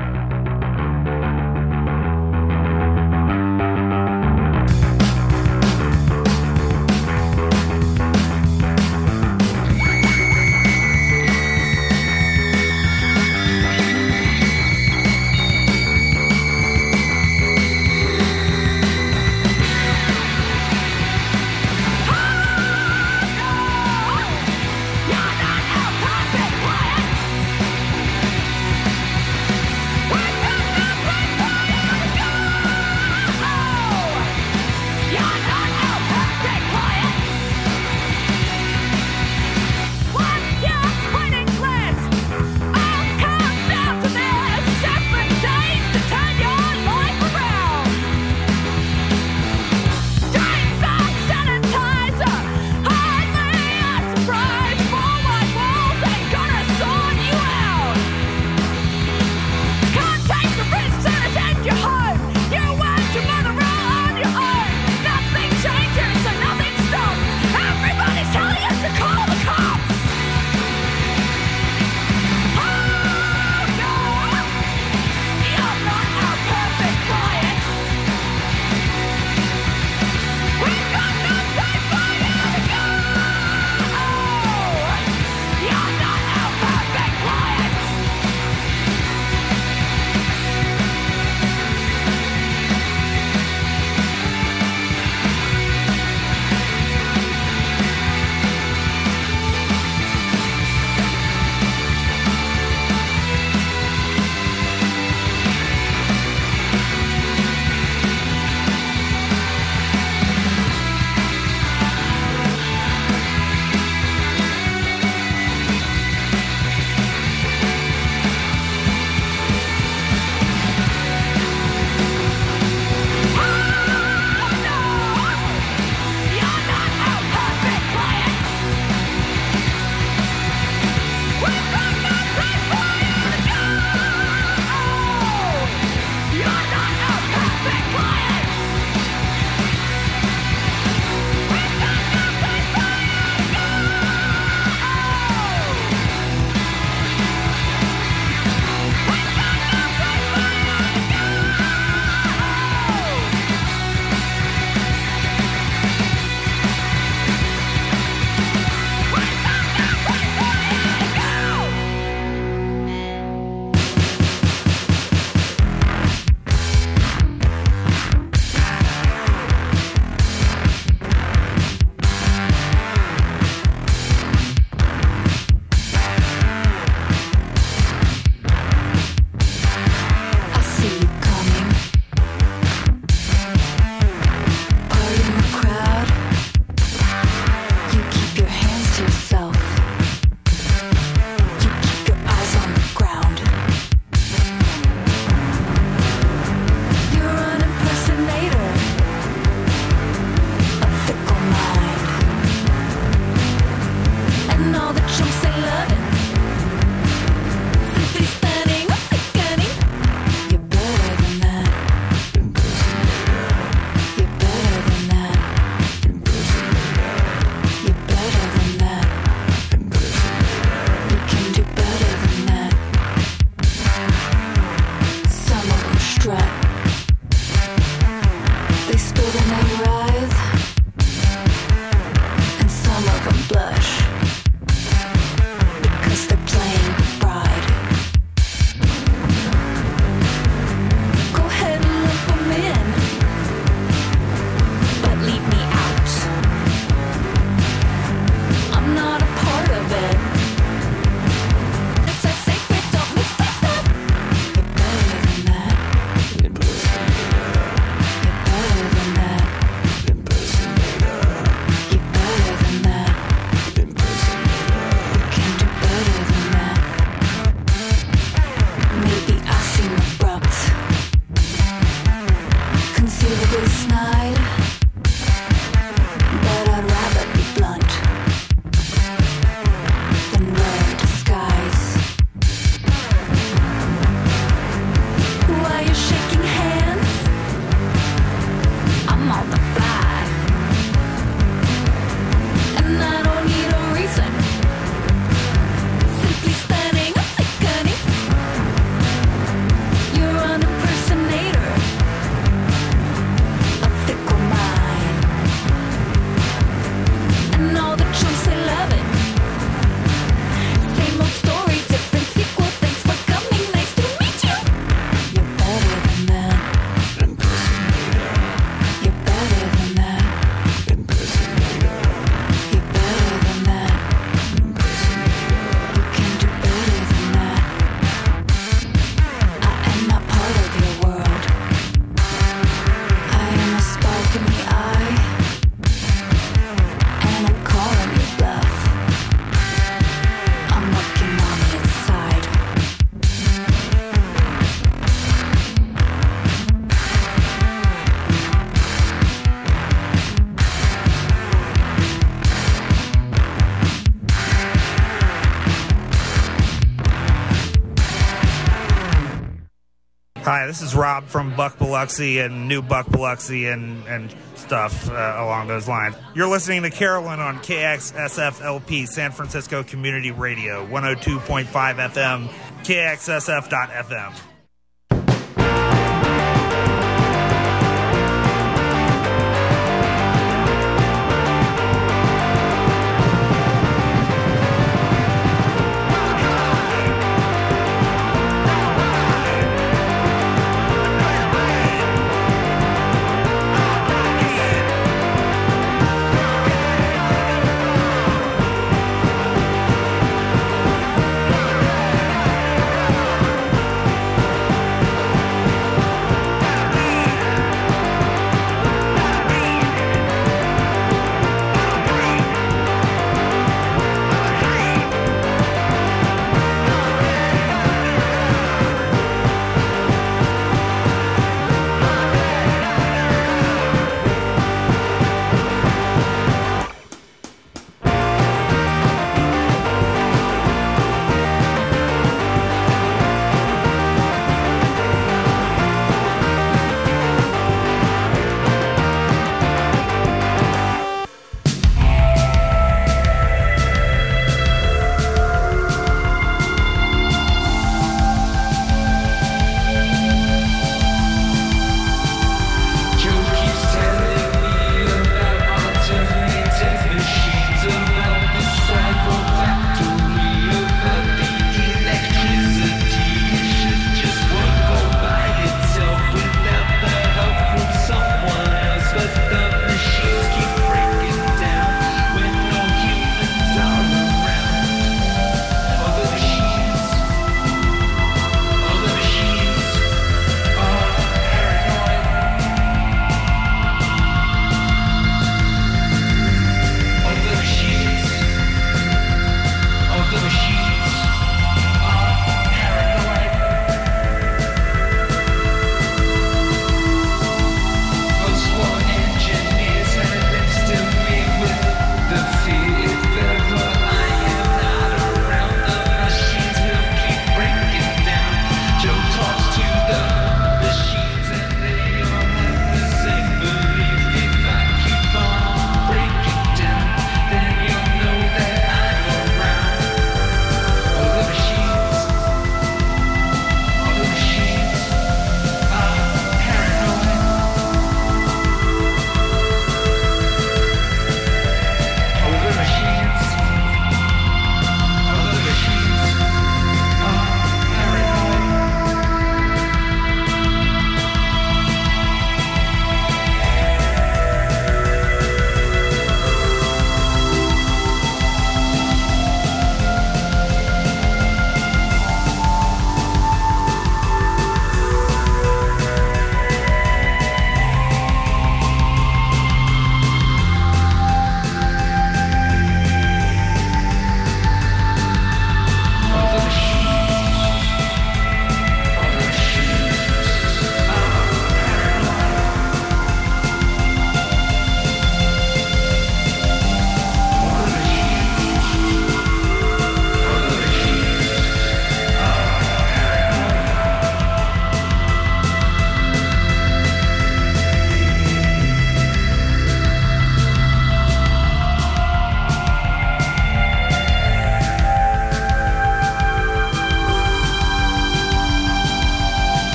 Hi, this is Rob from Buck Biloxi and New Buck Biloxi and, and stuff uh, along those lines. You're listening to Carolyn on KXSFLP, San Francisco Community Radio, 102.5 FM, KXSF.FM.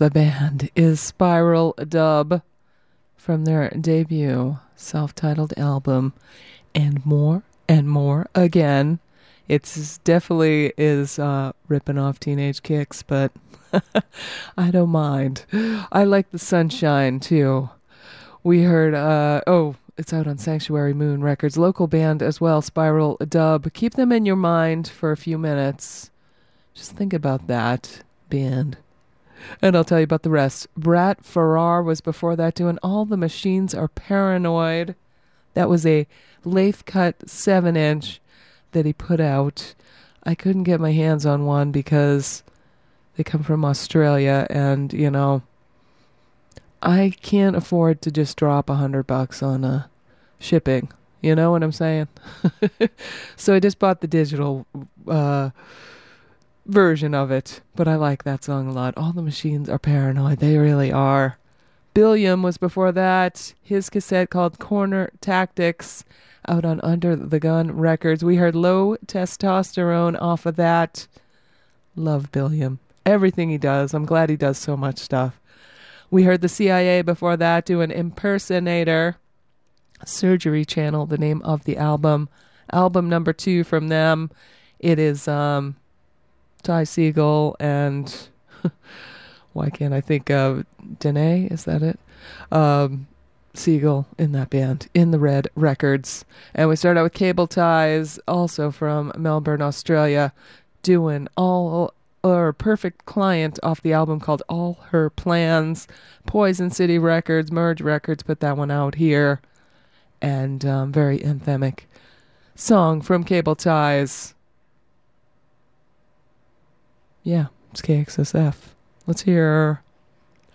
the band is Spiral Dub from their debut self titled album, and more and more again. It's definitely is uh, ripping off teenage kicks, but (laughs) I don't mind. I like the sunshine too. We heard, uh, oh, it's out on Sanctuary Moon Records, local band as well, Spiral Dub. Keep them in your mind for a few minutes. Just think about that band. And I'll tell you about the rest. Brat Farrar was before that doing All the Machines Are Paranoid. That was a lathe cut 7 inch that he put out. I couldn't get my hands on one because they come from Australia and, you know, I can't afford to just drop a hundred bucks on uh, shipping. You know what I'm saying? (laughs) so I just bought the digital uh, version of it, but I like that song a lot. All the machines are paranoid. They really are. Billiam was before that. His cassette called Corner Tactics out on Under the Gun Records. We heard Low Testosterone off of that. Love Billiam. Everything he does. I'm glad he does so much stuff. We heard the CIA before that do an impersonator. Surgery Channel, the name of the album. Album number two from them. It is um, Ty Segall and (laughs) why can't I think of Denée? Is that it? Um, Segall in that band in the Red Records, and we start out with Cable Ties, also from Melbourne, Australia, doing all or perfect client off the album called All Her Plans. Poison City Records, Merge Records put that one out here, and um, very anthemic song from Cable Ties. Yeah, it's KXSF. Let's hear.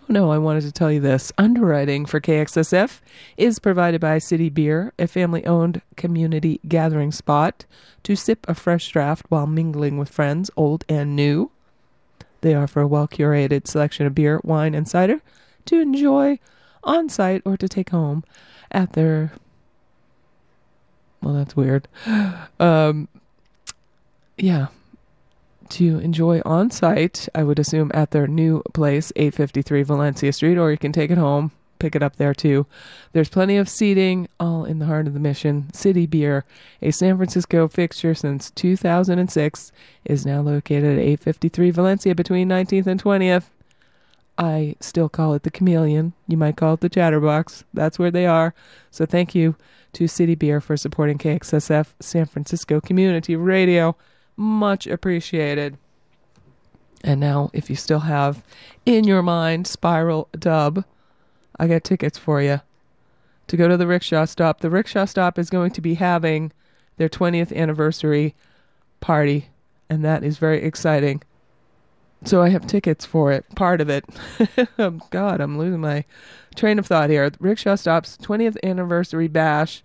Oh no, I wanted to tell you this. Underwriting for KXSF is provided by City Beer, a family owned community gathering spot to sip a fresh draft while mingling with friends, old and new. They offer a well curated selection of beer, wine, and cider to enjoy on site or to take home at their. Well, that's weird. (gasps) Um, yeah, to enjoy on site, I would assume at their new place, 853 Valencia Street, or you can take it home, pick it up there too. There's plenty of seating, all in the heart of the mission. City Beer, a San Francisco fixture since 2006, is now located at 853 Valencia between 19th and 20th. I still call it the Chameleon. You might call it the Chatterbox. That's where they are. So thank you to City Beer for supporting KXSF San Francisco Community Radio. Much appreciated. And now, if you still have in your mind Spiral Dub, I got tickets for you to go to the rickshaw stop. The rickshaw stop is going to be having their 20th anniversary party, and that is very exciting. So I have tickets for it, part of it. (laughs) oh, God, I'm losing my train of thought here. Rickshaw Stop's 20th anniversary bash.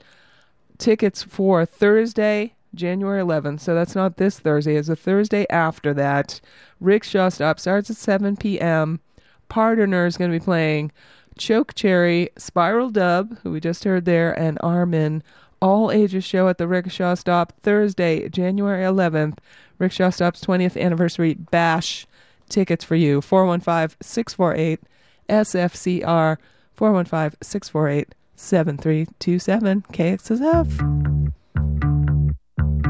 Tickets for Thursday, January 11th. So that's not this Thursday, it's a Thursday after that. Rickshaw Stop starts at 7 p.m. Pardoner is going to be playing Choke Cherry, Spiral Dub, who we just heard there, and Armin. All ages show at the Rickshaw Stop Thursday, January 11th. Rickshaw Stop's 20th anniversary bash. Tickets for you 415 648 SFCR 415 648 7327 KXSF. Thank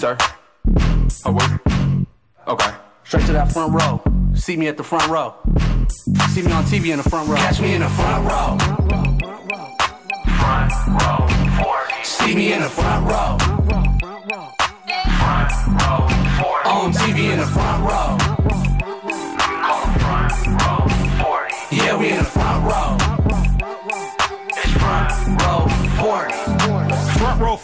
sir. Oh, wait. Okay. Straight to that front row. See me at the front row. See me on TV in the front row. Catch me in the front row. Front row. See me in the front row. Front row. On TV in the front row.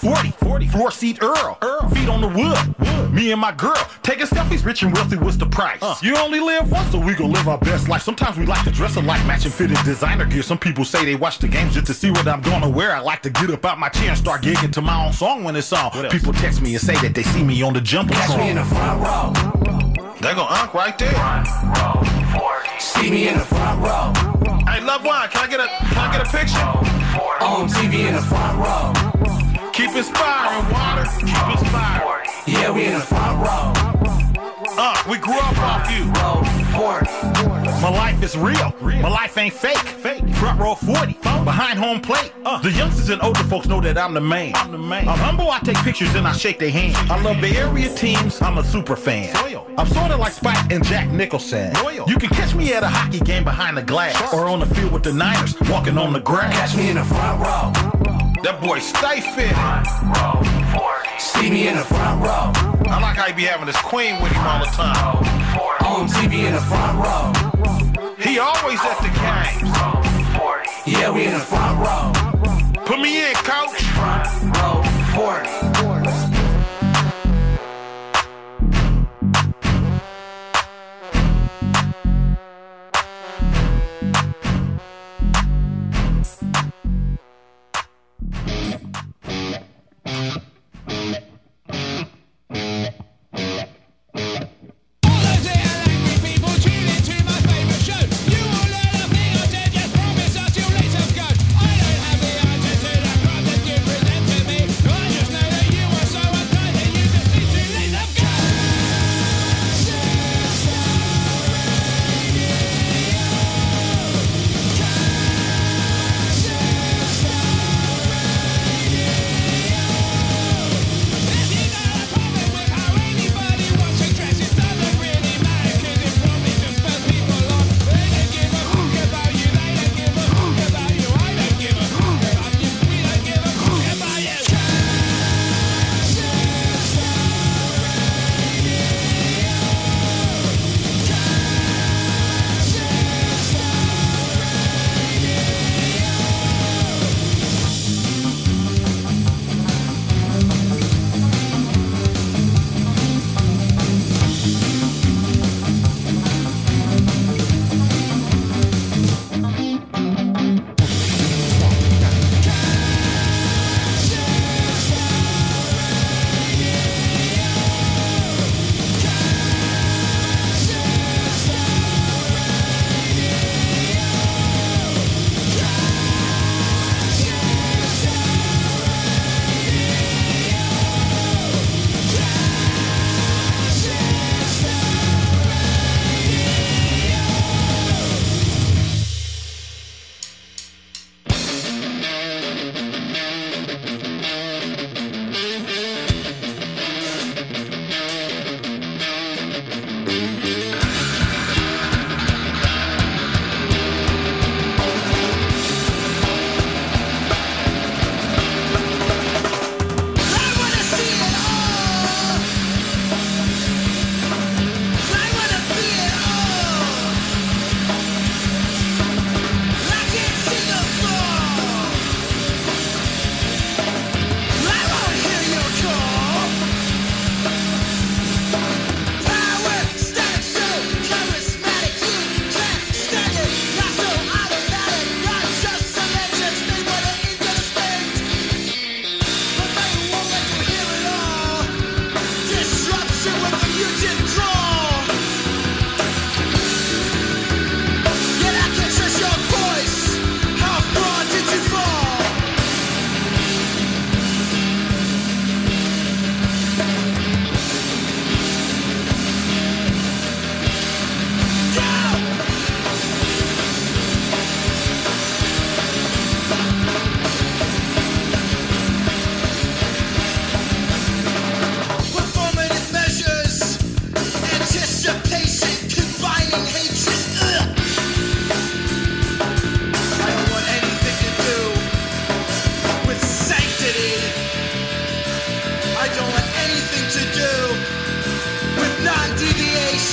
40, 40, floor seat Earl, Earl, feet on the wood. Me and my girl taking selfies, rich and wealthy. What's the price? Uh. You only live once, so we gon' live our best life. Sometimes we like to dress alike, matching fitted designer gear. Some people say they watch the games just to see what I'm gonna wear. I like to get up out my chair and start gigging to my own song when it's on. People text me and say that they see me on the jump. Catch me in the front row. They go Unc right there. See me in the front row. Hey, love one, can I get a can I get a picture? On TV in the front row. Keep inspiring, water. Keep inspiring. Yeah, we in the front row. Uh, we grew up off you. My life is real. My life ain't fake. Fake. Front row 40. Behind home plate. Uh. The youngsters and older folks know that I'm the man. I'm the man. I'm humble. I take pictures and I shake their hands. I love the area teams. I'm a super fan. I'm sort of like Spike and Jack Nicholson. You can catch me at a hockey game behind the glass or on the field with the Niners walking on the grass. Catch me in the front row. That boy stay fitted. See me in the front row. I like how he be having his queen with him all the time. Oh, On TV in the front row. He always at the games. Yeah, we in the front row. Put me in, coach. Front row 40.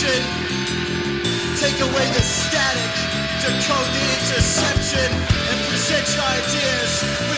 perfection. Take away the static, decode the interception, and present your ideas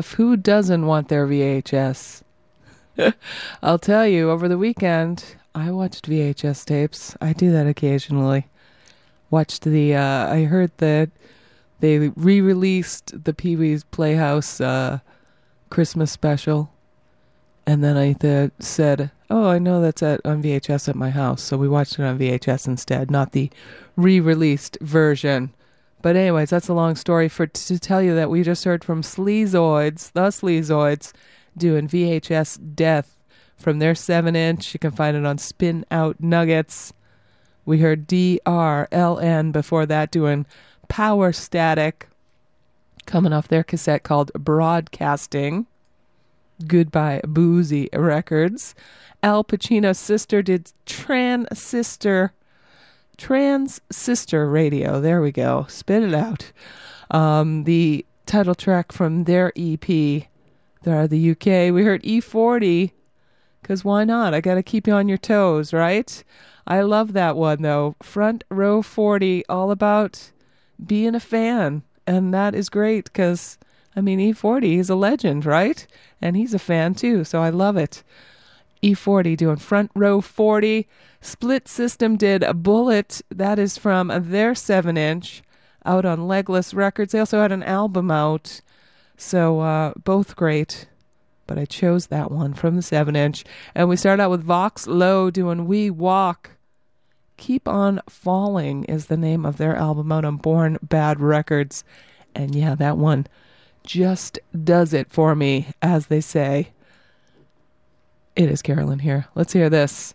Who doesn't want their VHS? (laughs) I'll tell you, over the weekend, I watched VHS tapes. I do that occasionally. Watched the, uh, I heard that they re released the Pee Wee's Playhouse uh, Christmas special. And then I th- said, Oh, I know that's at, on VHS at my house. So we watched it on VHS instead, not the re released version. But anyways, that's a long story for to tell you that we just heard from Sleazoids, the Sleazoids, doing VHS Death from their seven inch. You can find it on Spin Out Nuggets. We heard DRLN before that doing Power Static, coming off their cassette called Broadcasting. Goodbye Boozy Records. Al Pacino's sister did Transistor Trans Sister Radio. There we go. Spit it out. Um, the title track from their EP. They're the UK. We heard E-40 because why not? I got to keep you on your toes, right? I love that one though. Front row 40, all about being a fan. And that is great because, I mean, E-40 is a legend, right? And he's a fan too. So I love it. E-40 doing front row 40. Split System did a Bullet. That is from their 7 inch out on Legless Records. They also had an album out. So uh, both great. But I chose that one from the 7 inch. And we start out with Vox Low doing We Walk. Keep on Falling is the name of their album out on Born Bad Records. And yeah, that one just does it for me, as they say. It is Carolyn here. Let's hear this.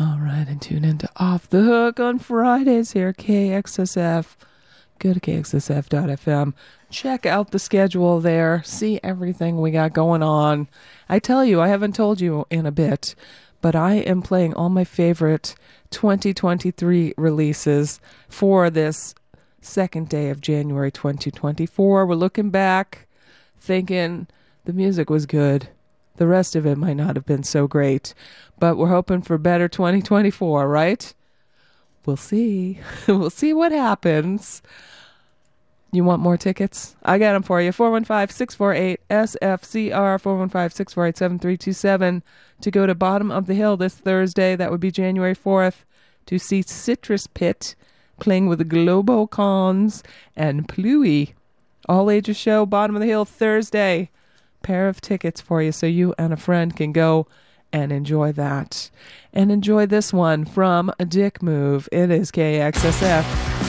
All right, and tune into Off the Hook on Fridays here, KXSF. Go to KXSF.fm. Check out the schedule there. See everything we got going on. I tell you, I haven't told you in a bit, but I am playing all my favorite 2023 releases for this second day of January 2024. We're looking back, thinking the music was good. The rest of it might not have been so great, but we're hoping for better 2024, right? We'll see. (laughs) we'll see what happens. You want more tickets? I got them for you. 415 648 SFCR 415 648 7327 to go to Bottom of the Hill this Thursday. That would be January 4th to see Citrus Pit playing with the Globocons and Pluie. All ages show, Bottom of the Hill Thursday. Pair of tickets for you so you and a friend can go and enjoy that. And enjoy this one from Dick Move. It is KXSF.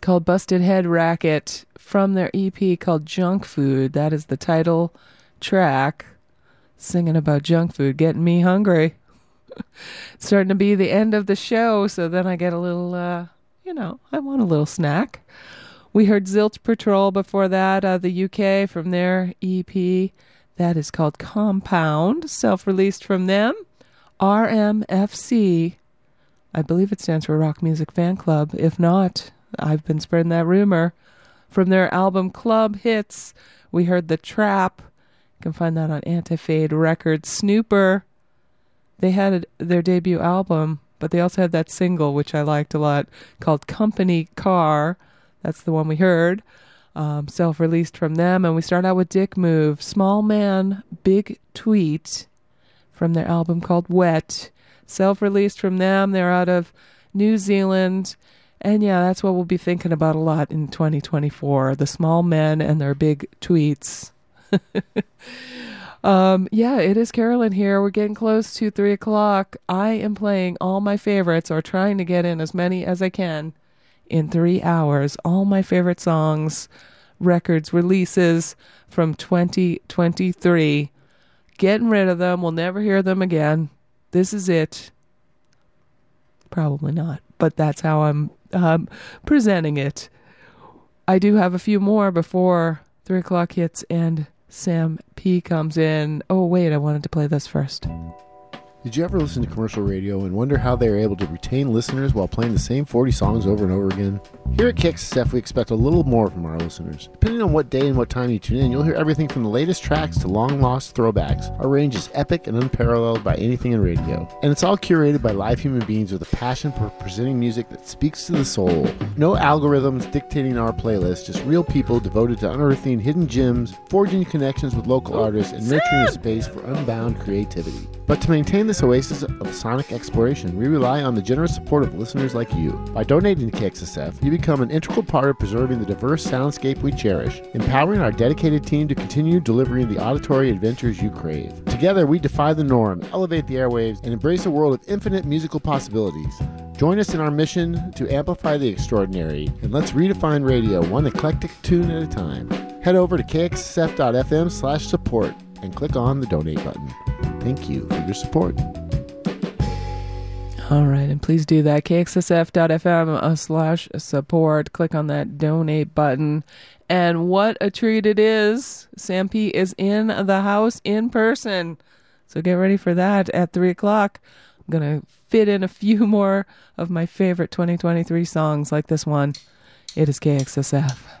Called Busted Head Racket from their EP called Junk Food. That is the title track. Singing about junk food, getting me hungry. (laughs) it's starting to be the end of the show, so then I get a little, uh, you know, I want a little snack. We heard Zilt Patrol before that, uh, the UK from their EP. That is called Compound, self released from them. RMFC. I believe it stands for Rock Music Fan Club. If not, I've been spreading that rumor. From their album Club Hits, we heard The Trap. You can find that on Antifade Records. Snooper. They had their debut album, but they also had that single, which I liked a lot, called Company Car. That's the one we heard. Um, Self released from them. And we start out with Dick Move, Small Man, Big Tweet from their album called Wet. Self released from them. They're out of New Zealand. And yeah, that's what we'll be thinking about a lot in 2024 the small men and their big tweets. (laughs) um, yeah, it is Carolyn here. We're getting close to three o'clock. I am playing all my favorites or trying to get in as many as I can in three hours. All my favorite songs, records, releases from 2023. Getting rid of them. We'll never hear them again. This is it. Probably not, but that's how I'm um, presenting it. I do have a few more before three o'clock hits and Sam P comes in. Oh, wait, I wanted to play this first. Did you ever listen to commercial radio and wonder how they are able to retain listeners while playing the same 40 songs over and over again? Here at KXSF, we expect a little more from our listeners. Depending on what day and what time you tune in, you'll hear everything from the latest tracks to long lost throwbacks. Our range is epic and unparalleled by anything in radio. And it's all curated by live human beings with a passion for presenting music that speaks to the soul. No algorithms dictating our playlist, just real people devoted to unearthing hidden gems, forging connections with local artists, and nurturing a space for unbound creativity. But to maintain this oasis of sonic exploration, we rely on the generous support of listeners like you. By donating to KXSF, you become an integral part of preserving the diverse soundscape we cherish, empowering our dedicated team to continue delivering the auditory adventures you crave. Together, we defy the norm, elevate the airwaves, and embrace a world of infinite musical possibilities. Join us in our mission to amplify the extraordinary, and let's redefine radio one eclectic tune at a time. Head over to kxsf.fm slash support and click on the donate button. Thank you for your support. All right, and please do that. KXSF.FM uh, slash support. Click on that donate button. And what a treat it is. Sam P is in the house in person. So get ready for that at 3 o'clock. I'm going to fit in a few (laughs) more of my favorite 2023 songs like this one. It is KXSF.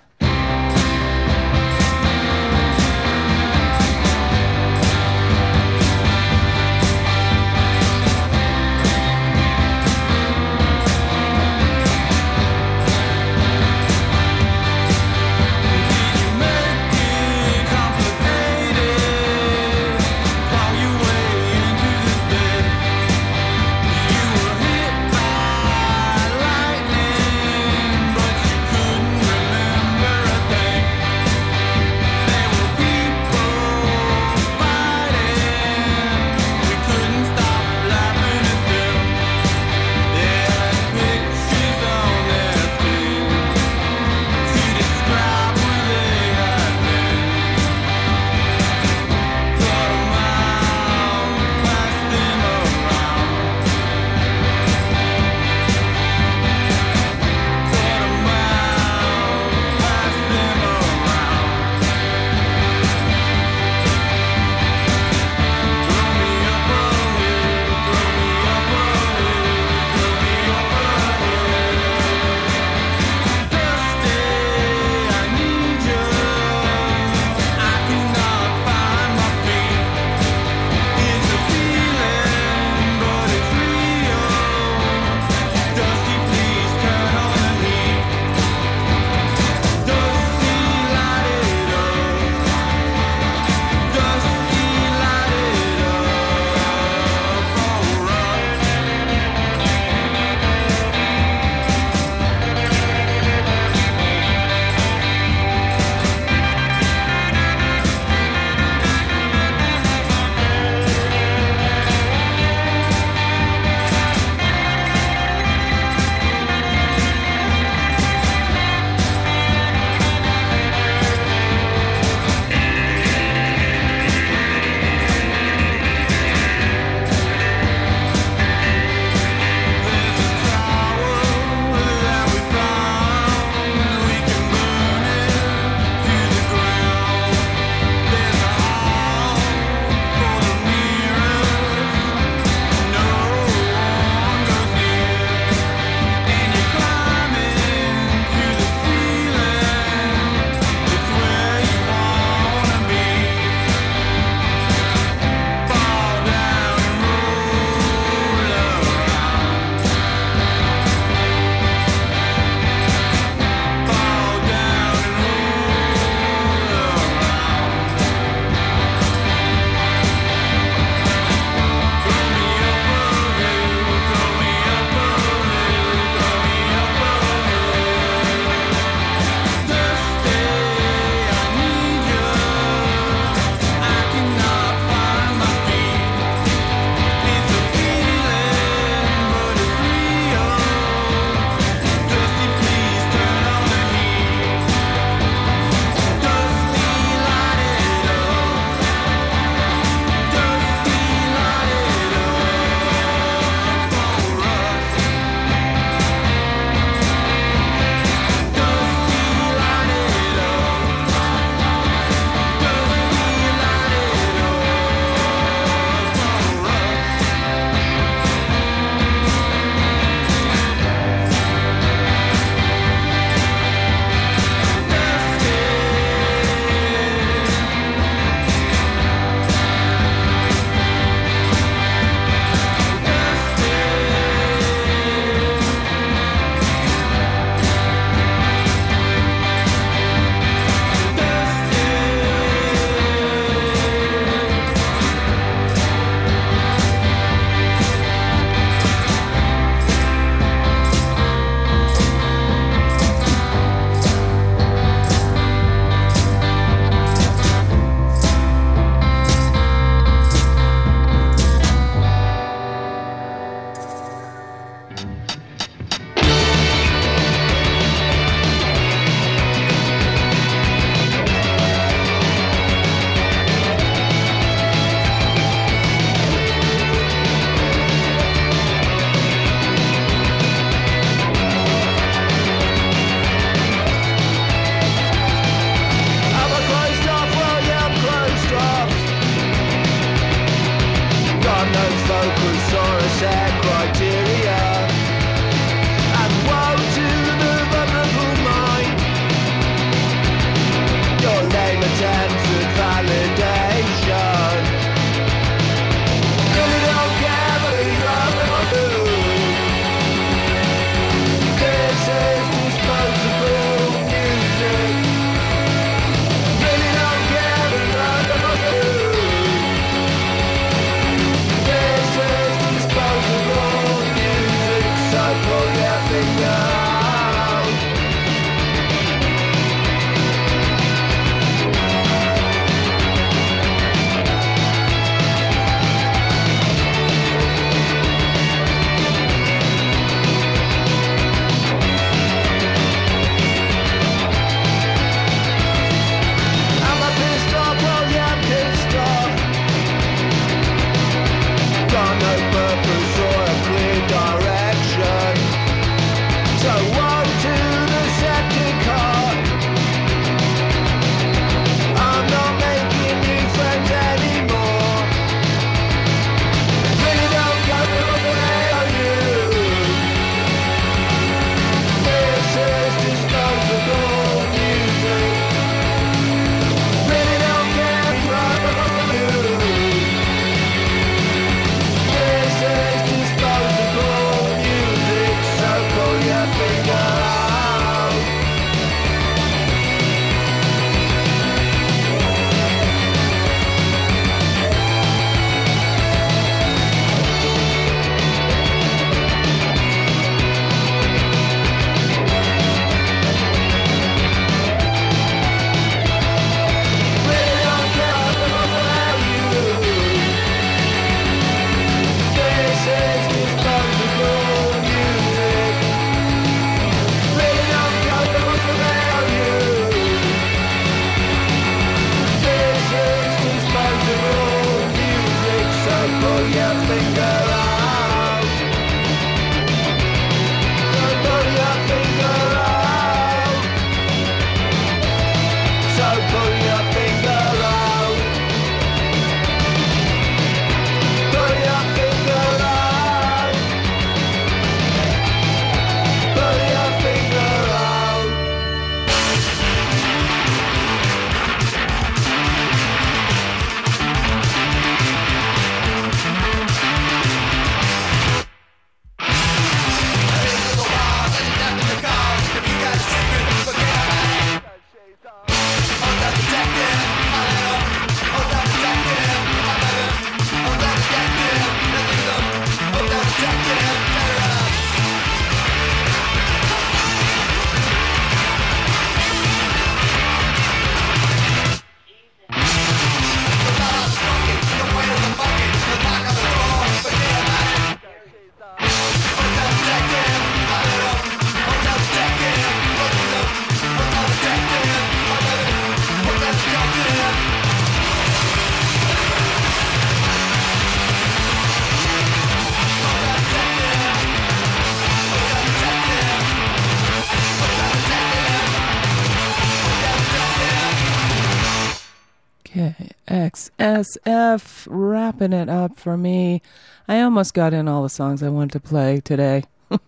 KXSF wrapping it up for me. I almost got in all the songs I wanted to play today. (laughs)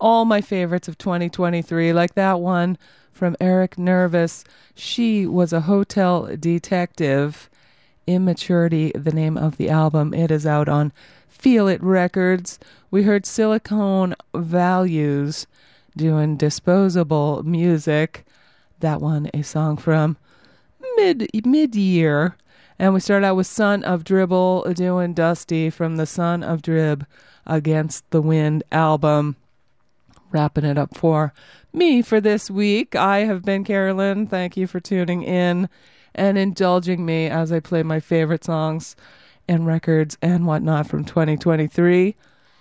all my favorites of 2023, like that one from Erik Nervous. She was a hotel detective. Immaturity, the name of the album. It is out on Feel It Records. We heard Silicone Values doing disposable music. That one, a song from mid mid year. And we start out with Son of Dribble doing Dusty from the Son of Drib Against the Wind album. Wrapping it up for me for this week. I have been Carolyn. Thank you for tuning in and indulging me as I play my favorite songs and records and whatnot from 2023.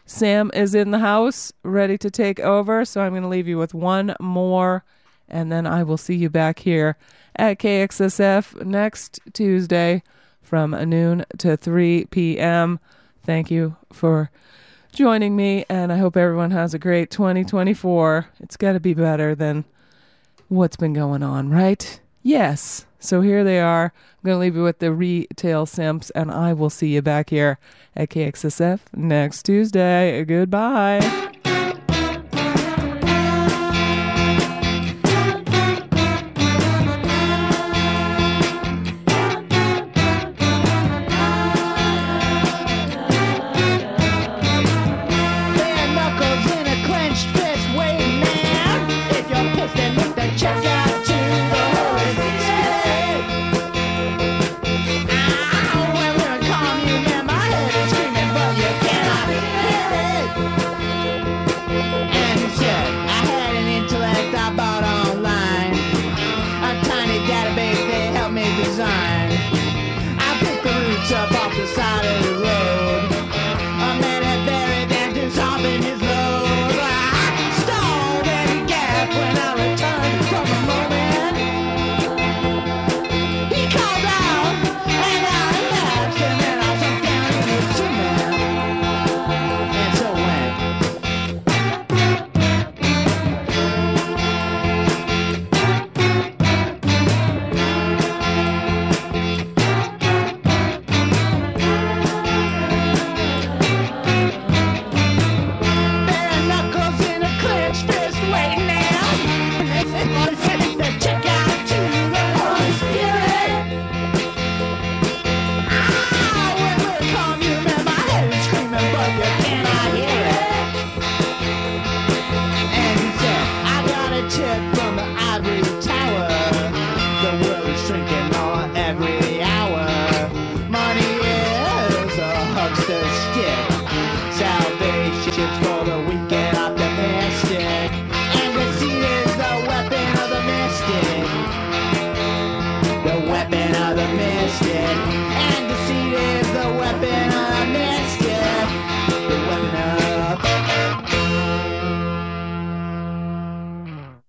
Sam is in the house, ready to take over. So I'm going to leave you with one more, and then I will see you back here at KXSF next Tuesday from noon to 3 p.m. Thank you for joining me, and I hope everyone has a great 2024. It's got to be better than what's been going on, right? Yes. So here they are. I'm going to leave you with the retail simps, and I will see you back here at KXSF next Tuesday. Goodbye.